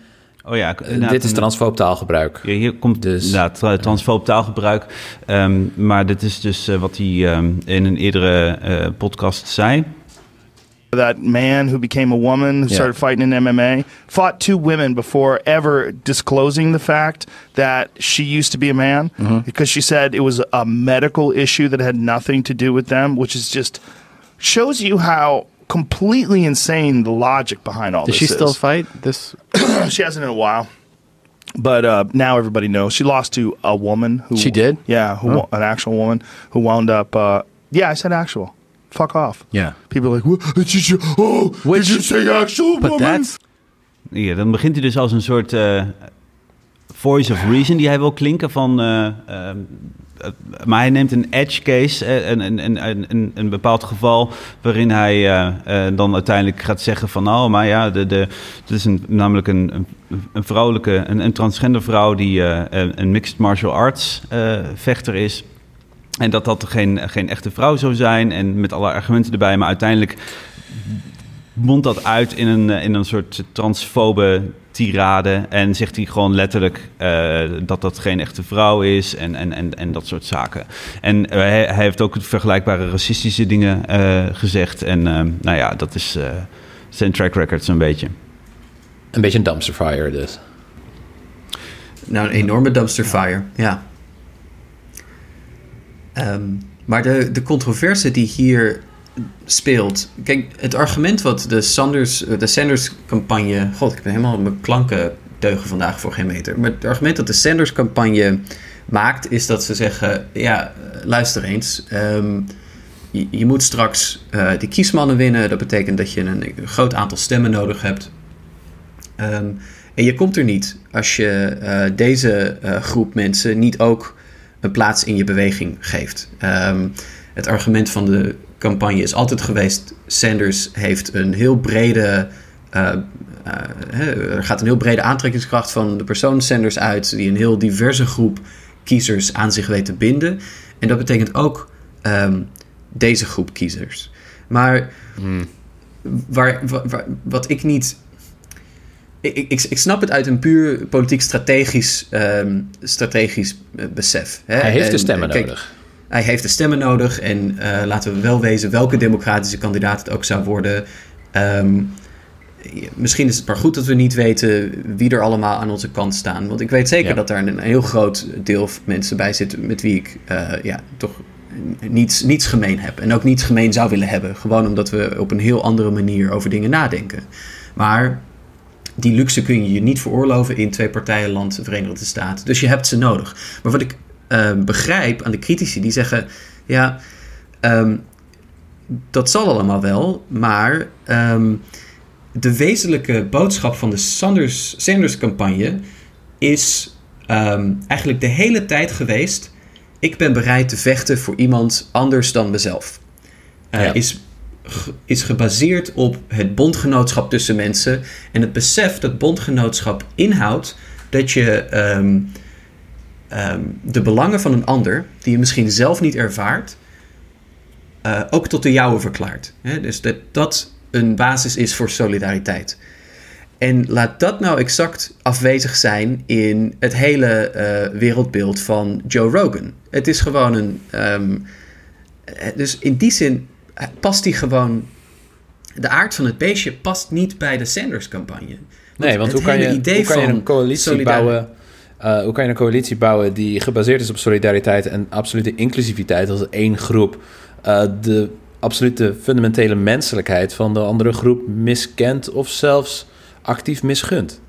Oh ja, Eh, dit is transfoob taalgebruik. Ja, hier komt Dus- inderdaad tra- transfoob taalgebruik. Ehm, maar dit is dus eh, wat hij ehm, in een eerdere eh, podcast zei. that man who became a woman who Yeah. started fighting in MMA fought two women before ever disclosing the fact that she used to be a man because she said it was a medical issue that had nothing to do with them, which is just shows you how completely insane the logic behind all this. Does this she still fight this? she hasn't in a while. But uh, now everybody knows she lost to a woman who She did? Yeah, who wo- an actual woman who wound up. Uh, yeah, I said actual. Fuck off. Yeah. People are like, what? Did you, oh, Which- did you say actual But woman? that's Hier, dan begint hij dus als een soort eh, voice of reason die hij wil klinken van... eh, ehm, eh, maar hij neemt een edge case, eh, een, een, een, een, een, bepaald geval... waarin hij eh, eh, dan uiteindelijk gaat zeggen van... oh, maar ja, de, de, het is namelijk een, een, vrouwelijke, een, een transgender vrouw... die een mixed martial arts vechter is... En dat dat geen, geen echte vrouw zou zijn. En met alle argumenten erbij. Maar uiteindelijk mondt dat uit in een, in een soort transfobe tirade. En zegt hij gewoon letterlijk eh, dat dat geen echte vrouw is. En, en, en, en dat soort zaken. En eh, hij, hij heeft ook vergelijkbare racistische dingen eh, gezegd. En eh, nou ja, dat is eh, zijn track record zo'n beetje. Een beetje een dumpster fire dus. Nou, een enorme dumpster fire, ja. Ehm, maar de, de controverse die hier speelt... Kijk, het argument wat de Sanders, eh, de Sanders-campagne... God, ik ben helemaal mijn klanken deugen vandaag voor geen meter. Maar het argument dat de Sanders-campagne maakt... is dat ze zeggen, ja, eh, luister eens... ehm, je, je moet straks eh die kiesmannen winnen. Dat betekent dat je een groot aantal stemmen nodig hebt. Ehm, en je komt er niet als je deze groep mensen niet ook een plaats in je beweging geeft. Ehm, het argument van de campagne is altijd geweest: Sanders heeft een heel brede. eh, eh, er gaat een heel brede aantrekkingskracht van de persoon Sanders uit, die een heel diverse groep kiezers aan zich weet te binden. En dat betekent ook ehm, deze groep kiezers. Maar waar, wa- wa- wat ik niet ik, ik, ik snap het uit een puur politiek strategisch, ehm, strategisch eh, besef. Hè? Hij heeft En, de stemmen kijk, nodig. Hij heeft de stemmen nodig en eh, laten we wel wezen welke democratische kandidaat het ook zou worden. Ehm, misschien is het maar goed dat we niet weten wie er allemaal aan onze kant staan. Want ik weet zeker Ja. dat daar een heel groot deel van mensen bij zit met wie ik eh, ja, toch niets, niets gemeen heb. En ook niets gemeen zou willen hebben. Gewoon omdat we op een heel andere manier over dingen nadenken. Maar die luxe kun je je niet veroorloven in twee partijenland, de Verenigde Staten. Dus je hebt ze nodig. Maar wat ik eh, begrijp aan de critici, die zeggen... ja, ehm, dat zal allemaal wel, maar ehm, de wezenlijke boodschap van de Sanders- Sanders-campagne is... ehm, eigenlijk de hele tijd geweest. Ik ben bereid te vechten voor iemand anders dan mezelf. Uh, Ja. is, is gebaseerd op het bondgenootschap tussen mensen. En het besef dat bondgenootschap inhoudt dat je ehm, ehm, de belangen van een ander, die je misschien zelf niet ervaart, eh, ook tot de jouwe verklaart. Hè? Dus dat dat een basis is voor solidariteit. En laat dat nou exact afwezig zijn in het hele eh, wereldbeeld van Joe Rogan. Het is gewoon een. ehm, eh, dus in die zin past hij gewoon. De aard van het beestje past niet bij de Sanders-campagne. Nee, want hoe kan je, idee hoe kan je van een coalitie bouwen... eh, hoe kan je een coalitie bouwen die gebaseerd is op solidariteit en absolute inclusiviteit als één groep eh, de absolute fundamentele menselijkheid van de andere groep miskent of zelfs actief misgunt?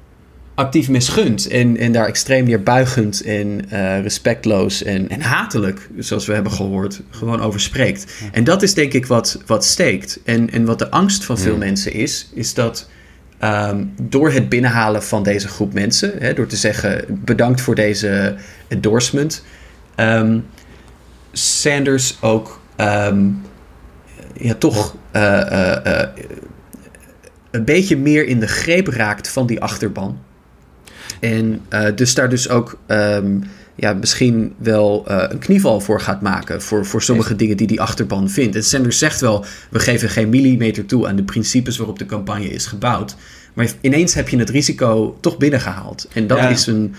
actief misgunt en, en daar extreem neerbuigend en eh, respectloos en, en hatelijk, zoals we hebben gehoord, gewoon over spreekt. En dat is denk ik wat, wat steekt. En, en wat de angst van veel mensen is, is dat ehm, door het binnenhalen van deze groep mensen, hè, door te zeggen bedankt voor deze endorsement, ehm, Sanders ook ehm, ja, toch eh, eh, eh, een beetje meer in de greep raakt van die achterban. En dus daar dus ook ja, misschien wel eh, een knieval voor gaat maken. Voor, voor sommige dingen die die achterban vindt. En Sanders zegt wel: we geven geen millimeter toe aan de principes waarop de campagne is gebouwd. Maar ineens heb je het risico toch binnengehaald. En dat Ja. is een.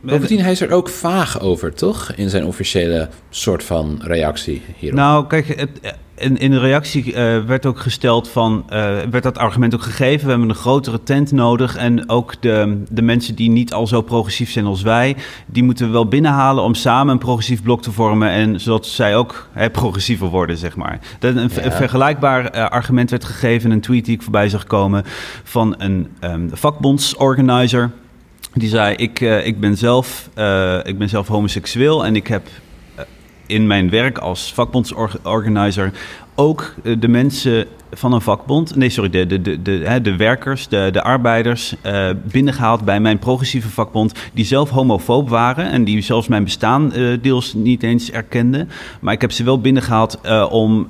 Bovendien, hij is er ook vaag over, toch? In zijn officiële soort van reactie hierop. Nou, kijk, het, in, in de reactie eh, werd ook gesteld van, eh, werd dat argument ook gegeven. We hebben een grotere tent nodig en ook de, de mensen die niet al zo progressief zijn als wij, die moeten we wel binnenhalen om samen een progressief blok te vormen en zodat zij ook progressiever worden, zeg maar. Dat een, Ja. een vergelijkbaar eh, argument werd gegeven in een tweet die ik voorbij zag komen van een ehm vakbondsorganizer. Die zei, ik, eh, ik, ben zelf, eh, ik ben zelf homoseksueel en ik heb eh, in mijn werk als vakbondsorganizer ook de mensen van een vakbond, nee sorry, de, de, de, de, de werkers, de, de arbeiders eh, binnengehaald bij mijn progressieve vakbond, die zelf homofoob waren en die zelfs mijn bestaan eh, deels niet eens erkenden. Maar ik heb ze wel binnengehaald eh, om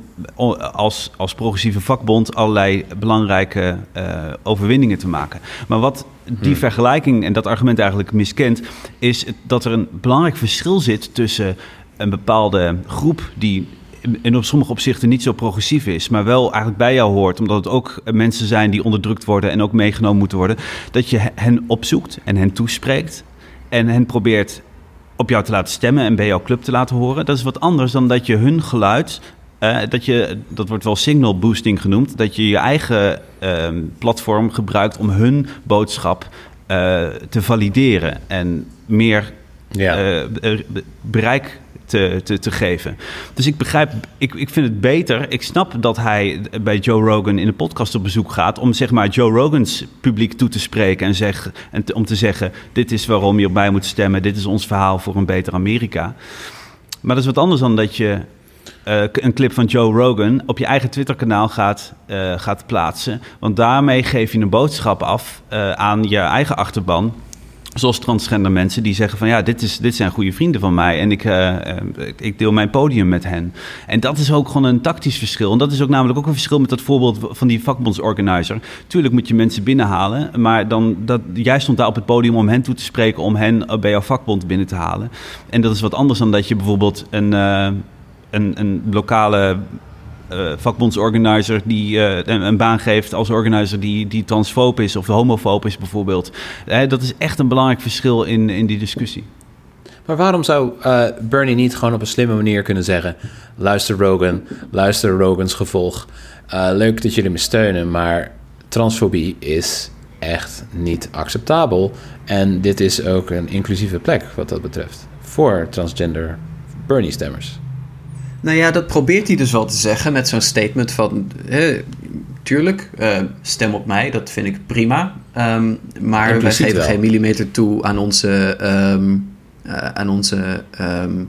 als, als progressieve vakbond allerlei belangrijke overwinningen te maken. Maar wat die vergelijking en dat argument eigenlijk miskent, is dat er een belangrijk verschil zit tussen een bepaalde groep die in op sommige opzichten niet zo progressief is, maar wel eigenlijk bij jou hoort, omdat het ook mensen zijn die onderdrukt worden en ook meegenomen moeten worden, dat je hen opzoekt en hen toespreekt en hen probeert op jou te laten stemmen en bij jouw club te laten horen. Dat is wat anders dan dat je hun geluid, eh, dat, je, dat wordt wel signal boosting genoemd, dat je je eigen ehm, platform gebruikt om hun boodschap eh, te valideren en meer Ja. eh, bereik te, te, te geven. Dus ik begrijp, ik, ik vind het beter. Ik snap dat hij bij Joe Rogan in de podcast op bezoek gaat om zeg maar Joe Rogan's publiek toe te spreken en, zeg, en om te zeggen: dit is waarom je op mij moet stemmen, dit is ons verhaal voor een beter Amerika. Maar dat is wat anders dan dat je eh, een clip van Joe Rogan op je eigen Twitter-kanaal gaat, eh, gaat plaatsen. Want daarmee geef je een boodschap af eh, aan je eigen achterban. Zoals transgender mensen die zeggen van ja, dit, is, dit zijn goede vrienden van mij en ik, eh, eh, ik- ik deel mijn podium met hen. En dat is ook gewoon een tactisch verschil. En dat is ook namelijk ook een verschil met dat voorbeeld van die vakbondsorganizer. Tuurlijk moet je mensen binnenhalen, maar dan, dat, jij stond daar op het podium om hen toe te spreken, om hen eh, bij jouw vakbond binnen te halen. En dat is wat anders dan dat je bijvoorbeeld een, een, een lokale vakbondsorganizer die eh, een, een baan geeft als organizer die, die transfoob is of homofoob is bijvoorbeeld. Eh, dat is echt een belangrijk verschil in, in die discussie. Maar waarom zou eh, Bernie niet gewoon op een slimme manier kunnen zeggen: luister Rogan, luister Rogans gevolg. Eh, leuk dat jullie me steunen, maar transfobie is echt niet acceptabel. En dit is ook een inclusieve plek wat dat betreft voor transgender Bernie-stemmers. Nou ja, dat probeert hij dus wel te zeggen met zo'n statement van... tuurlijk, eh, stem op mij, dat vind ik prima. Ehm, maar wij geven wel. geen millimeter toe aan onze, eh, aan onze ehm,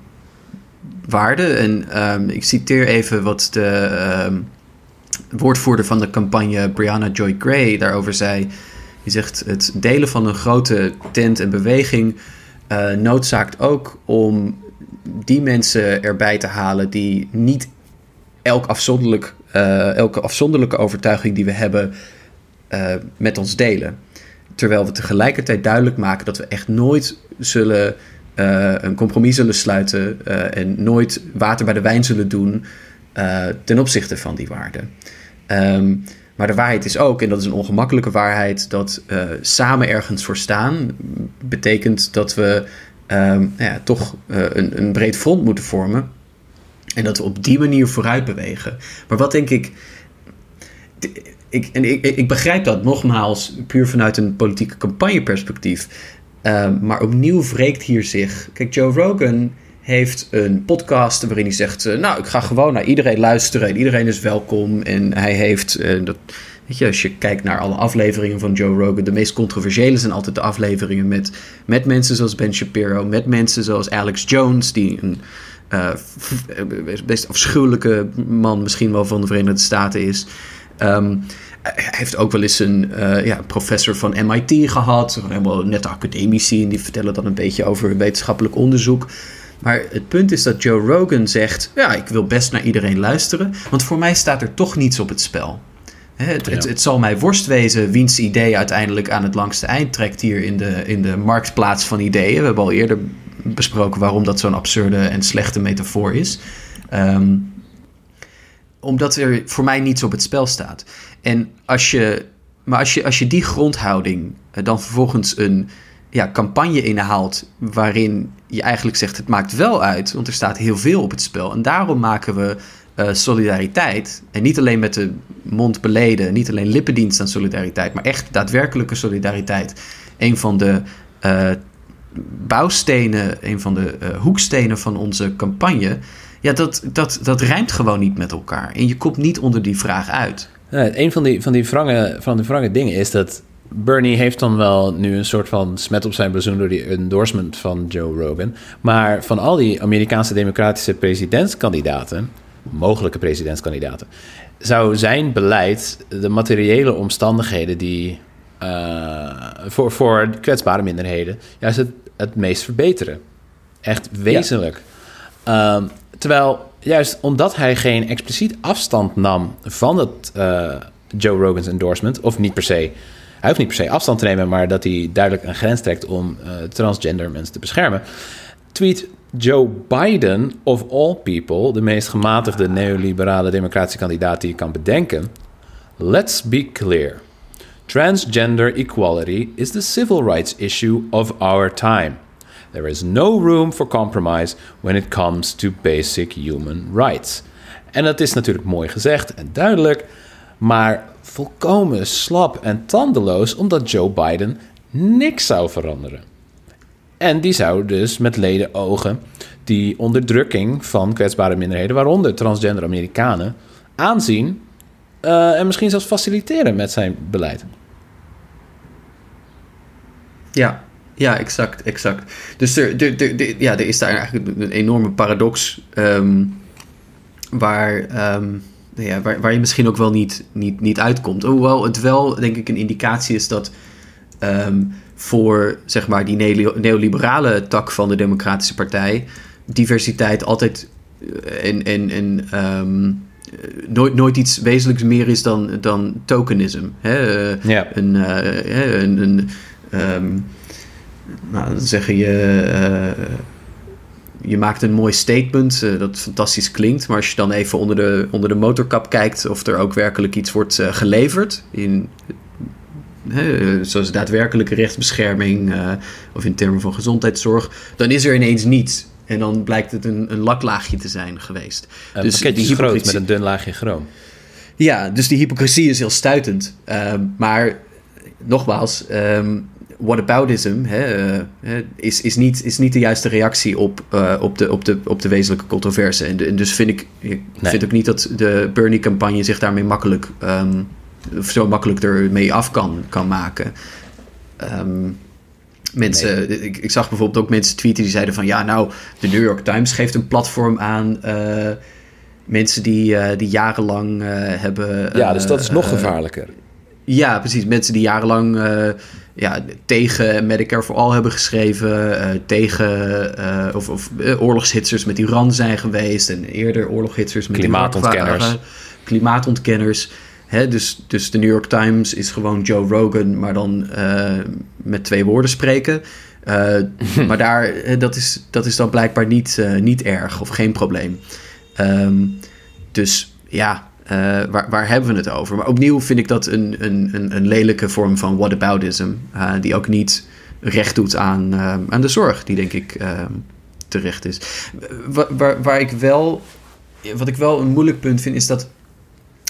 waarden. En ik citeer even wat de woordvoerder van de campagne, Brianna Joy Gray, daarover zei. Die zegt: Het delen van een grote tent en beweging eh, noodzaakt ook om die mensen erbij te halen die niet elk afzonderlijk, eh, elke afzonderlijke overtuiging die we hebben eh, met ons delen. Terwijl we tegelijkertijd duidelijk maken dat we echt nooit zullen eh, een compromis zullen sluiten en nooit water bij de wijn zullen doen ten opzichte van die waarden. Ehm, maar de waarheid is ook, en dat is een ongemakkelijke waarheid, dat samen ergens voor staan betekent dat we nou ja, toch eh, een, een breed front moeten vormen. En dat we op die manier vooruit bewegen. Maar wat denk ik. Ik, en ik, ik begrijp dat nogmaals puur vanuit een politieke campagneperspectief. Uh, maar opnieuw wreekt hier zich. Kijk, Joe Rogan heeft een podcast waarin hij zegt: uh, Nou, ik ga gewoon naar iedereen luisteren en iedereen is welkom. En hij heeft, uh, dat, weet je, als je kijkt naar alle afleveringen van Joe Rogan, de meest controversiële zijn altijd de afleveringen met, met mensen zoals Ben Shapiro, met mensen zoals Alex Jones, die een uh, best afschuwelijke man misschien wel van de Verenigde Staten is. Um, hij heeft ook wel eens een uh, ja, professor van MIT gehad. Helemaal net academici. En die vertellen dan een beetje over wetenschappelijk onderzoek. Maar het punt is dat Joe Rogan zegt: Ja, ik wil best naar iedereen luisteren. Want voor mij staat er toch niets op het spel. Het, het, het, zal mij worst wezen wiens idee uiteindelijk aan het langste eind trekt hier in de, in de marktplaats van ideeën. We hebben al eerder besproken waarom dat zo'n absurde en slechte metafoor is. Um, omdat er voor mij niets op het spel staat. En als je, maar als je, als je die grondhouding dan vervolgens een ja, campagne inhaalt waarin je eigenlijk zegt het maakt wel uit, want er staat heel veel op het spel. En daarom maken we uh, solidariteit. En niet alleen met de mond beleden, niet alleen lippendienst aan solidariteit, maar echt daadwerkelijke solidariteit. Een van de uh, bouwstenen, een van de uh, hoekstenen van onze campagne. Ja, dat, dat, dat rijmt gewoon niet met elkaar. En je komt niet onder die vraag uit. Ja, een van die, van die wrange, van die wrange dingen is dat Bernie heeft dan wel nu een soort van smet op zijn blazoen door die endorsement van Joe Rogan. Maar van al die Amerikaanse democratische presidentskandidaten, mogelijke presidentskandidaten, zou zijn beleid de materiële omstandigheden die uh, voor, voor kwetsbare minderheden juist het, het meest verbeteren. Echt wezenlijk. Ja. Um, terwijl juist omdat hij geen expliciet afstand nam van het uh, Joe Rogan's endorsement, of niet per se, hij hoeft niet per se afstand te nemen, maar dat hij duidelijk een grens trekt om uh, transgender mensen te beschermen, tweet Joe Biden, of all people, de meest gematigde neoliberale democratische kandidaat die je kan bedenken. Let's be clear. Transgender equality is the civil rights issue of our time. There is no room for compromise when it comes to basic human rights. En dat is natuurlijk mooi gezegd en duidelijk, maar volkomen slap en tandeloos omdat Joe Biden niks zou veranderen. En die zou dus met leden ogen die onderdrukking van kwetsbare minderheden, waaronder transgender Amerikanen, aanzien uh, en misschien zelfs faciliteren met zijn beleid. Ja, ja, exact, exact. Dus er, ja, is daar eigenlijk een enorme paradox um, waar, um, ja, waar, je misschien ook wel niet, niet, niet uitkomt. Hoewel het wel, denk ik, een indicatie is dat um, voor zeg maar, die neoliberale tak van de Democratische Partij diversiteit altijd en, en, en nooit, nooit iets wezenlijks meer is dan, dan tokenism. Hè? Uh, ja. Een, uh, een, een um, nou, dan zeg je, uh, je maakt een mooi statement uh, dat fantastisch klinkt, maar als je dan even onder de, onder de motorkap kijkt of er ook werkelijk iets wordt uh, geleverd, in, zoals daadwerkelijke rechtsbescherming of in termen van gezondheidszorg, dan is er ineens niets. En dan blijkt het een, een laklaagje te zijn geweest. Een dus die is groot met een dun laagje chroom. Ja, dus die hypocrisie is heel stuitend. maar nogmaals, um, whataboutism hè, uh, is, is, niet, is niet de juiste reactie op, uh, op, de, op, de, op de wezenlijke controverse. En, en dus vind ik, ik nee. vind ook niet dat de Bernie-campagne zich daarmee makkelijk, um, zo makkelijk ermee af kan, kan maken. Um, mensen, nee. ik, ik, zag bijvoorbeeld ook mensen tweeten die zeiden van ja, nou, de New York Times geeft een platform aan. Uh, mensen die, die jarenlang hebben. ja, dus dat is nog gevaarlijker. Ja, precies. Mensen die jarenlang eh, ja, tegen Medicare for All hebben geschreven. eh, tegen eh, of, of eh, oorlogshitsers met Iran zijn geweest. En eerder oorlogshitsers met Klimaatontkenners. waren. Klimaatontkenners. Hè, dus, dus de New York Times is gewoon Joe Rogan, maar dan eh, met twee woorden spreken. Eh, maar daar, dat, is, dat is dan blijkbaar niet, eh, niet erg of geen probleem. Ehm, dus ja, waar, waar hebben we het over? Maar opnieuw vind ik dat een, een, een, lelijke vorm van whataboutism. die ook niet recht doet aan, aan de zorg, die denk ik terecht is. Waar, waar, waar ik wel, wat ik wel een moeilijk punt vind, is dat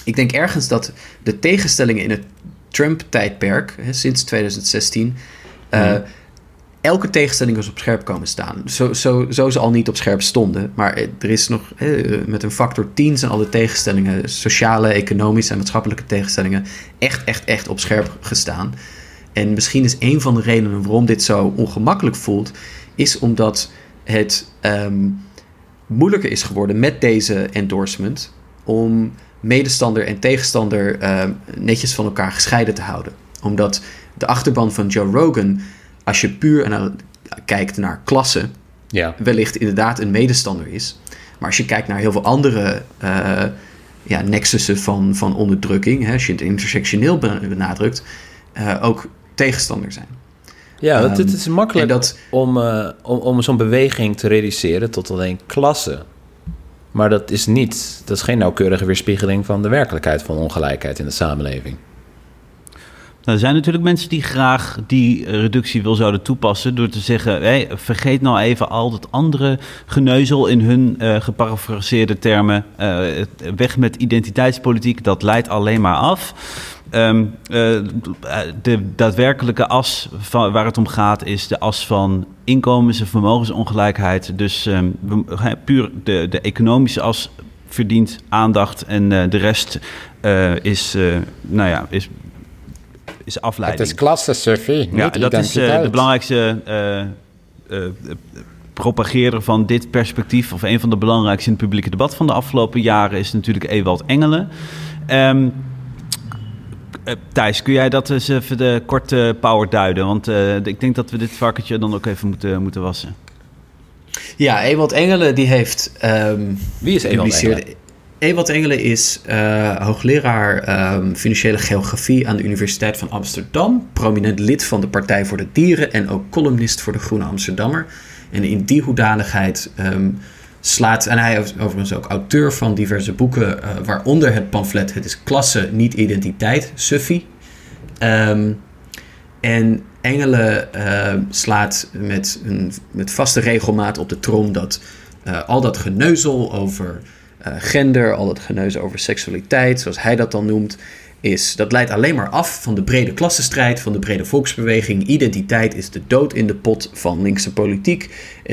ik denk ergens dat de tegenstellingen in het Trump-tijdperk, sinds 2016, eh, elke tegenstelling is op scherp komen staan. Zo, zo, zo ze al niet op scherp stonden. Maar eh, er is nog eh, met een factor 10 zijn alle tegenstellingen, sociale, economische en maatschappelijke tegenstellingen, echt, echt, echt op scherp gestaan. En misschien is een van de redenen waarom dit zo ongemakkelijk voelt, is omdat het ehm, moeilijker is geworden met deze endorsement om medestander en tegenstander ehm, netjes van elkaar gescheiden te houden. Omdat de achterban van Joe Rogan, als je puur naar, kijkt naar klasse, Ja. wellicht inderdaad een medestander is. Maar als je kijkt naar heel veel andere eh, ja, nexussen van, van onderdrukking, hè, als je het intersectioneel be- benadrukt, eh, ook tegenstander zijn. Ja, want het Ehm, is makkelijk dat- om, eh, om, om zo'n beweging te reduceren tot alleen klasse. Maar dat is niet, dat is geen nauwkeurige weerspiegeling van de werkelijkheid van ongelijkheid in de samenleving. Nou, er zijn natuurlijk mensen die graag die reductie wil zouden toepassen door te zeggen: hey, vergeet nou even al dat andere geneuzel in hun eh geparafraseerde termen. Eh, weg met identiteitspolitiek, dat leidt alleen maar af. Ehm, eh, de daadwerkelijke as van, waar het om gaat is de as van inkomens- en vermogensongelijkheid. Dus ehm, puur de, de economische as verdient aandacht en eh, de rest eh, is, nou ja, is, is afleiding. klasse, Sophie, Ja, dat is de belangrijkste propageerder van dit perspectief, of een van de belangrijkste in het publieke debat van de afgelopen jaren, is natuurlijk Ewald Engelen. Ehm, eh, Thijs, kun jij dat eens even de korte power duiden? Want eh, ik denk dat we dit varkentje dan ook even moeten, moeten wassen. Ja, Ewald Engelen die heeft... ehm, Wie is Ewald Engelen? Ewald Engelen is eh, hoogleraar ehm, financiële geografie aan de Universiteit van Amsterdam. Prominent lid van de Partij voor de Dieren en ook columnist voor de Groene Amsterdammer. En in die hoedanigheid ehm, slaat... En hij is overigens ook auteur van diverse boeken, eh, waaronder het pamflet Het is klasse, niet identiteit, Suffie. Ehm, en Engelen eh, slaat met, een, met vaste regelmaat op de trom dat eh, al dat geneuzel over gender, al dat geneuzel over seksualiteit, zoals hij dat dan noemt, is, dat leidt alleen maar af van de brede klassenstrijd, van de brede volksbeweging. Identiteit is de dood in de pot van linkse politiek.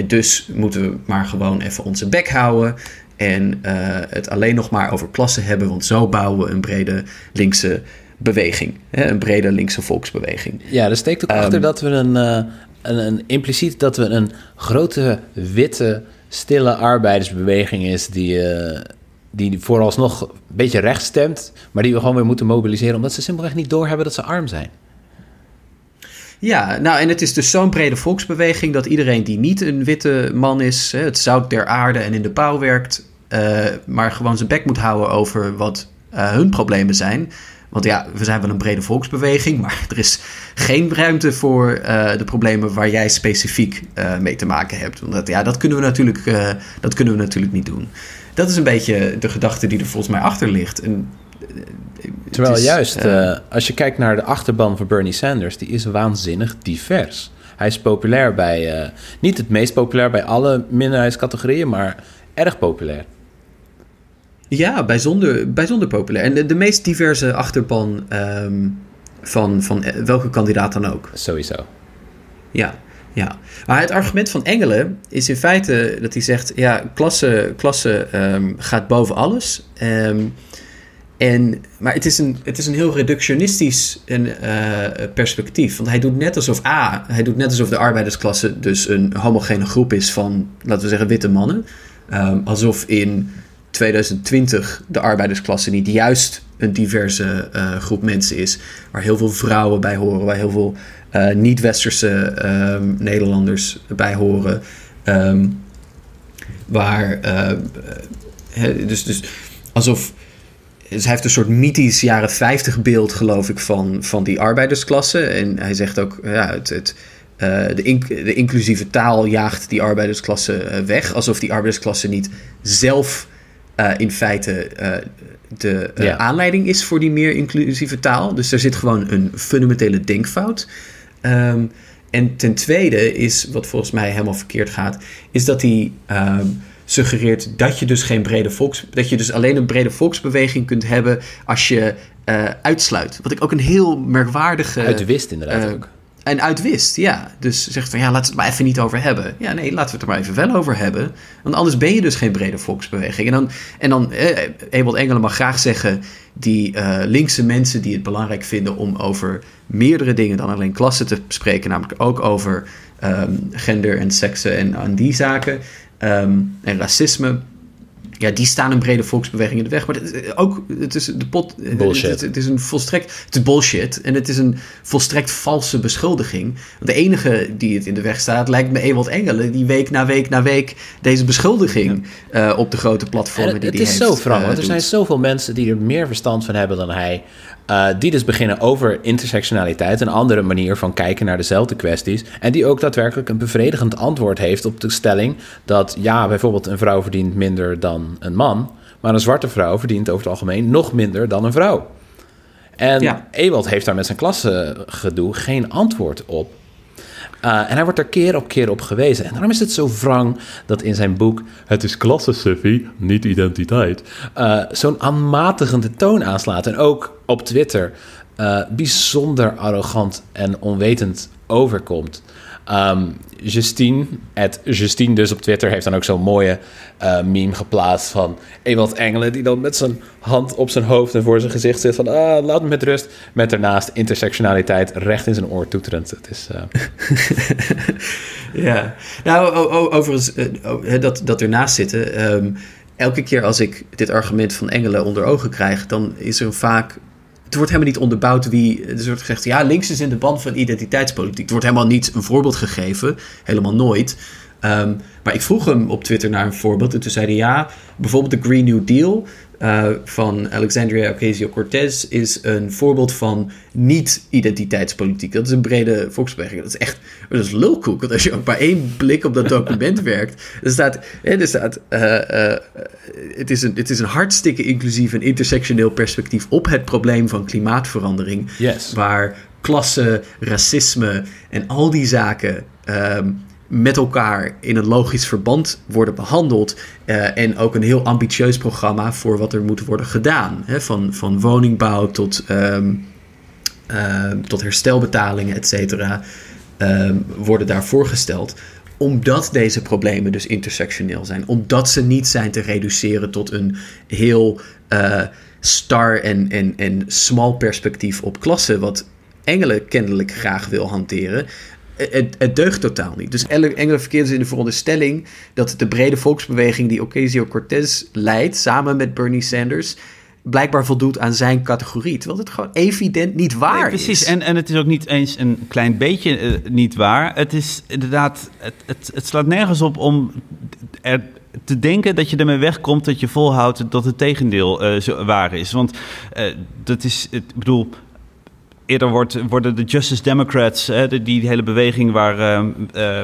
Dus moeten we maar gewoon even onze bek houden en eh, het alleen nog maar over klasse hebben, want zo bouwen we een brede linkse beweging, hè, een brede linkse volksbeweging. Ja, er steekt ook Ehm, achter dat we een, eh, een, een impliciet dat we een grote witte stille arbeidersbeweging is die, eh, die vooralsnog een beetje rechts stemt, maar die we gewoon weer moeten mobiliseren omdat ze simpelweg niet doorhebben dat ze arm zijn. Ja, nou en het is dus zo'n brede volksbeweging dat iedereen die niet een witte man is, het zout der aarde en in de pauw werkt, eh, maar gewoon zijn bek moet houden over wat eh, hun problemen zijn. Want ja, we zijn wel een brede volksbeweging, maar er is geen ruimte voor eh, de problemen waar jij specifiek mee te maken hebt. Want dat, ja, dat kunnen, we natuurlijk, dat kunnen we natuurlijk niet doen. Dat is een beetje de gedachte die er volgens mij achter ligt. En, eh, Terwijl is, juist, eh, als je kijkt naar de achterban van Bernie Sanders, die is waanzinnig divers. Hij is populair bij, eh, niet het meest populair bij alle minderheidscategorieën, maar erg populair. Ja, bijzonder, bijzonder populair. En de, de meest diverse achterban ehm, van, van welke kandidaat dan ook. Sowieso. Ja, ja. Maar het argument van Engelen is in feite dat hij zegt... ja, klasse, klasse ehm, gaat boven alles. Ehm, en, maar het is, een, het is een heel reductionistisch een, eh, perspectief. Want hij doet net alsof... A, hij doet net alsof de arbeidersklasse dus een homogene groep is van... laten we zeggen, witte mannen. Ehm, alsof in 2020 de arbeidersklasse niet juist een diverse eh, groep mensen is. Waar heel veel vrouwen bij horen, waar heel veel eh, niet-westerse ehm, Nederlanders bij horen. Ehm, waar, eh, dus, dus alsof. Dus hij heeft een soort mythisch jaren 50 beeld, geloof ik, van, van die arbeidersklasse. En hij zegt ook, ja, het, het, eh, de, de inclusieve taal jaagt die arbeidersklasse weg. Alsof die arbeidersklasse niet zelf in feite de Ja. aanleiding is voor die meer inclusieve taal. Dus er zit gewoon een fundamentele denkfout. Ehm, en ten tweede is, wat volgens mij helemaal verkeerd gaat, is dat hij ehm, suggereert dat je dus geen brede volks, dat je dus alleen een brede volksbeweging kunt hebben als je eh, uitsluit. Wat ik ook een heel merkwaardige Uitwist inderdaad eh, ook. En uitwist, ja. Dus zegt van ja, laten we het maar even niet over hebben. Ja, nee, laten we het er maar even wel over hebben. Want anders ben je dus geen brede volksbeweging. En dan, en dan eh, Engelen mag graag zeggen... die eh, linkse mensen die het belangrijk vinden... om over meerdere dingen dan alleen klassen te spreken... namelijk ook over ehm, gender en seksen en die zaken... ehm, en racisme... Ja, die staan een brede volksbeweging in de weg. Maar het, is ook, het is de pot. Bullshit. Het, het is een volstrekt. Het is bullshit. En het is een volstrekt valse beschuldiging. De enige die het in de weg staat, lijkt me Ewald Engelen. Die week na week na week deze beschuldiging eh, op de grote En platformen het, die het is zo eh, want er doet. zijn zoveel mensen die er meer verstand van hebben dan hij. Eh, die dus beginnen over intersectionaliteit, een andere manier van kijken naar dezelfde kwesties. En die ook daadwerkelijk een bevredigend antwoord heeft op de stelling dat ja, bijvoorbeeld een vrouw verdient minder dan een man. Maar een zwarte vrouw verdient over het algemeen nog minder dan een vrouw. En Ja. Ewald heeft daar met zijn klassengedoe geen antwoord op. Uh, en hij wordt er keer op keer op gewezen. En daarom is het zo wrang dat in zijn boek... Het is klasse, Suffy, niet identiteit... Uh, zo'n aanmatigende toon aanslaat. En ook op Twitter uh, bijzonder arrogant en onwetend overkomt. Um, Justine, at dus op Twitter, heeft dan ook zo'n mooie uh, meme geplaatst van Ewald Engelen, die dan met zijn hand op zijn hoofd en voor zijn gezicht zit van ah, laat me met rust. Met daarnaast intersectionaliteit recht in zijn oor toeterend. Het is... Uh... ja, nou overigens, uh, dat, dat ernaast zitten. Um, elke keer als ik dit argument van Engelen onder ogen krijg, dan is er vaak het wordt helemaal niet onderbouwd wie. Er wordt gezegd, ja, links is in de band van identiteitspolitiek. Er wordt helemaal niet een voorbeeld gegeven, helemaal nooit. Um, maar ik vroeg hem op Twitter naar een voorbeeld. En toen zei hij ja, bijvoorbeeld de Green New Deal uh, van Alexandria Ocasio-Cortez is een voorbeeld van niet-identiteitspolitiek. Dat is een brede volksbeweging. Dat is echt dat is lulkoek. Want als je ook maar één blik op dat document werkt, er staat, hè, er staat uh, uh, het, is een, het is een hartstikke inclusief en intersectioneel perspectief op het probleem van klimaatverandering. Yes. Waar klasse, racisme en al die zaken um, met elkaar in een logisch verband worden behandeld. Uh, en ook een heel ambitieus programma voor wat er moet worden gedaan. Hè? Van, van woningbouw tot, um, uh, tot herstelbetalingen, et cetera, um, worden daar voorgesteld. Omdat deze problemen dus intersectioneel zijn. Omdat ze niet zijn te reduceren tot een heel uh, star en, en, en smal perspectief op klasse. Wat Engelen kennelijk graag wil hanteren. Het, het, deugt totaal niet. Dus Engelen verkeert in de veronderstelling dat de brede volksbeweging die Ocasio-Cortez leidt, samen met Bernie Sanders, blijkbaar voldoet aan zijn categorie. Terwijl het gewoon evident niet waar nee, precies. is. En, en het is ook niet eens een klein beetje uh, niet waar. Het is inderdaad, het, het, het slaat nergens op om er te denken dat je ermee wegkomt dat je volhoudt dat het tegendeel uh, zo waar is. Want uh, dat is, ik bedoel, eerder wordt, worden de Justice Democrats, hè, die, die hele beweging waar uh,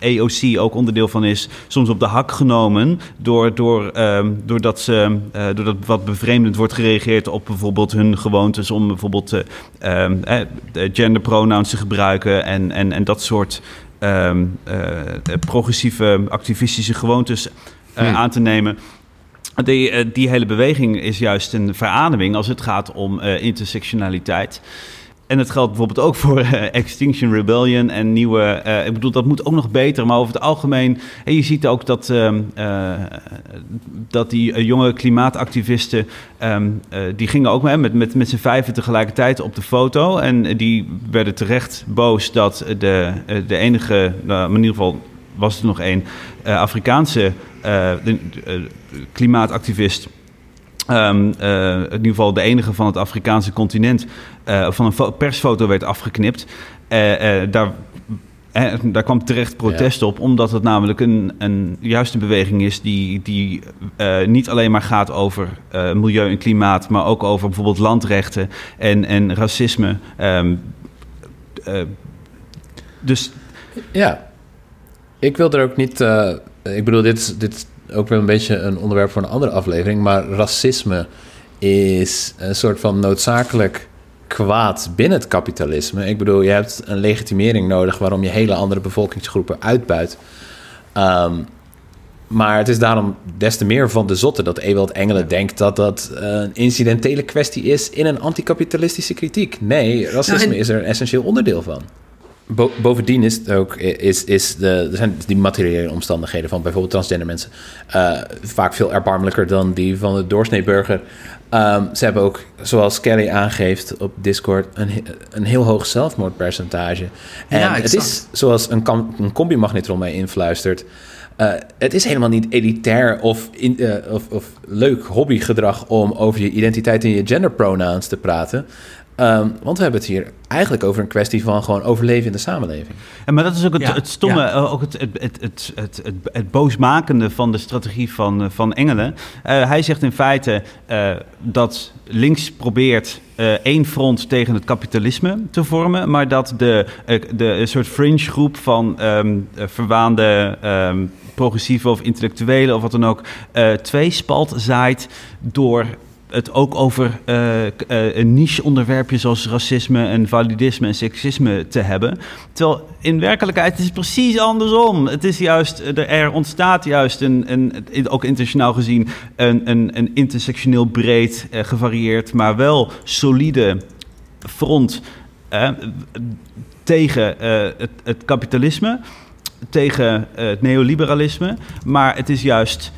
uh, AOC ook onderdeel van is, soms op de hak genomen. Door, door, uh, doordat, ze, uh, doordat wat bevreemdend wordt gereageerd op bijvoorbeeld hun gewoontes om bijvoorbeeld uh, genderpronouns te gebruiken en, en, en dat soort progressieve activistische gewoontes hmm. aan te nemen. Die, uh, die, hele beweging is juist een verademing als het gaat om uh, intersectionaliteit. En het geldt bijvoorbeeld ook voor uh, Extinction Rebellion en nieuwe. ik bedoel, dat moet ook nog beter. Maar over het algemeen. En je ziet ook dat, ehm, dat die jonge klimaatactivisten. Um, die gingen ook met, met, met z'n vijven tegelijkertijd op de foto. En die werden terecht boos dat de, de enige. Nou, in ieder geval was er nog één. Afrikaanse eh, de, eh, klimaatactivist. Ehm, eh, in ieder geval de enige van het Afrikaanse continent. eh, van een fo- persfoto werd afgeknipt. Eh, eh, daar, eh, daar kwam terecht protest op, omdat het namelijk een, een juiste beweging is die, die eh, niet alleen maar gaat over eh, milieu en klimaat, maar ook over bijvoorbeeld landrechten en, en racisme. Ehm, eh, dus Ja. Ik wil er ook niet... ik bedoel, dit is, dit is ook wel een beetje een onderwerp voor een andere aflevering. Maar racisme is een soort van noodzakelijk kwaad binnen het kapitalisme. Ik bedoel, je hebt een legitimering nodig... waarom je hele andere bevolkingsgroepen uitbuit. Ehm, maar het is daarom des te meer van de zotte dat Ewald Engelen denkt dat dat eh, een incidentele kwestie is in een anticapitalistische kritiek. Nee, racisme Nou, en- is er een essentieel onderdeel van. Bo- bovendien is het ook, is, is de, er zijn die materiële omstandigheden van bijvoorbeeld transgender mensen eh, vaak veel erbarmelijker dan die van de doorsnee burger. Ehm, ze hebben ook, zoals Kelly aangeeft op Discord, een, een heel hoog zelfmoordpercentage. En Ja, het is, zoals een, een combi-magnetron mij influistert, eh, het is helemaal niet elitair of, in, eh, of, of leuk hobbygedrag om over je identiteit en je genderpronouns te praten. Ehm, want we hebben het hier eigenlijk over een kwestie van gewoon overleven in de samenleving. En maar dat is ook het, Ja, het stomme, ja. eh, ook het, het, het, het, het, het, het boosmakende van de strategie van, eh, van Engelen. Eh, hij zegt in feite eh, dat links probeert eh, één front tegen het kapitalisme te vormen, maar dat de, de een soort fringe groep van ehm, eh, verwaande ehm, progressieve of intellectuelen of wat dan ook, eh twee spalt zaait door het ook over eh, eh, een niche-onderwerpje zoals racisme en validisme en seksisme te hebben. Terwijl in werkelijkheid is het precies andersom. Het is juist, er er ontstaat juist een, een, ook internationaal gezien, een, een, een intersectioneel breed, eh, gevarieerd, maar wel solide front eh, tegen eh, het, kapitalisme, tegen eh, het neoliberalisme. Maar het is juist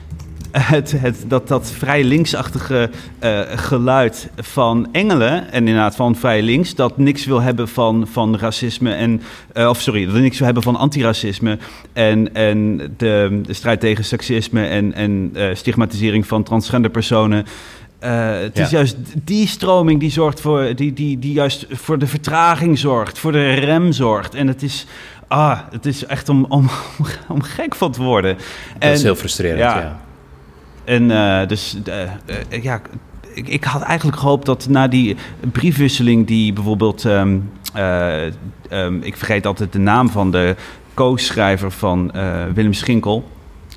het, het, dat, dat vrij linksachtige eh, geluid van Engelen, en inderdaad van vrij links, dat niks wil hebben van, van racisme en, eh, of sorry, dat niks wil hebben van antiracisme en, en de, de strijd tegen seksisme en, en eh, stigmatisering van transgender personen. Het is juist die stroming die zorgt voor, die, die, die juist voor de vertraging zorgt, voor de rem zorgt. En het is, ah, het is echt om, om, om gek van te worden. Dat is heel frustrerend, ja. ja. En eh, dus eh, eh, ja, ik, ik had eigenlijk gehoopt dat na die briefwisseling die bijvoorbeeld, ehm, eh, ehm, ik vergeet altijd de naam van de co-schrijver van Willem Schinkel.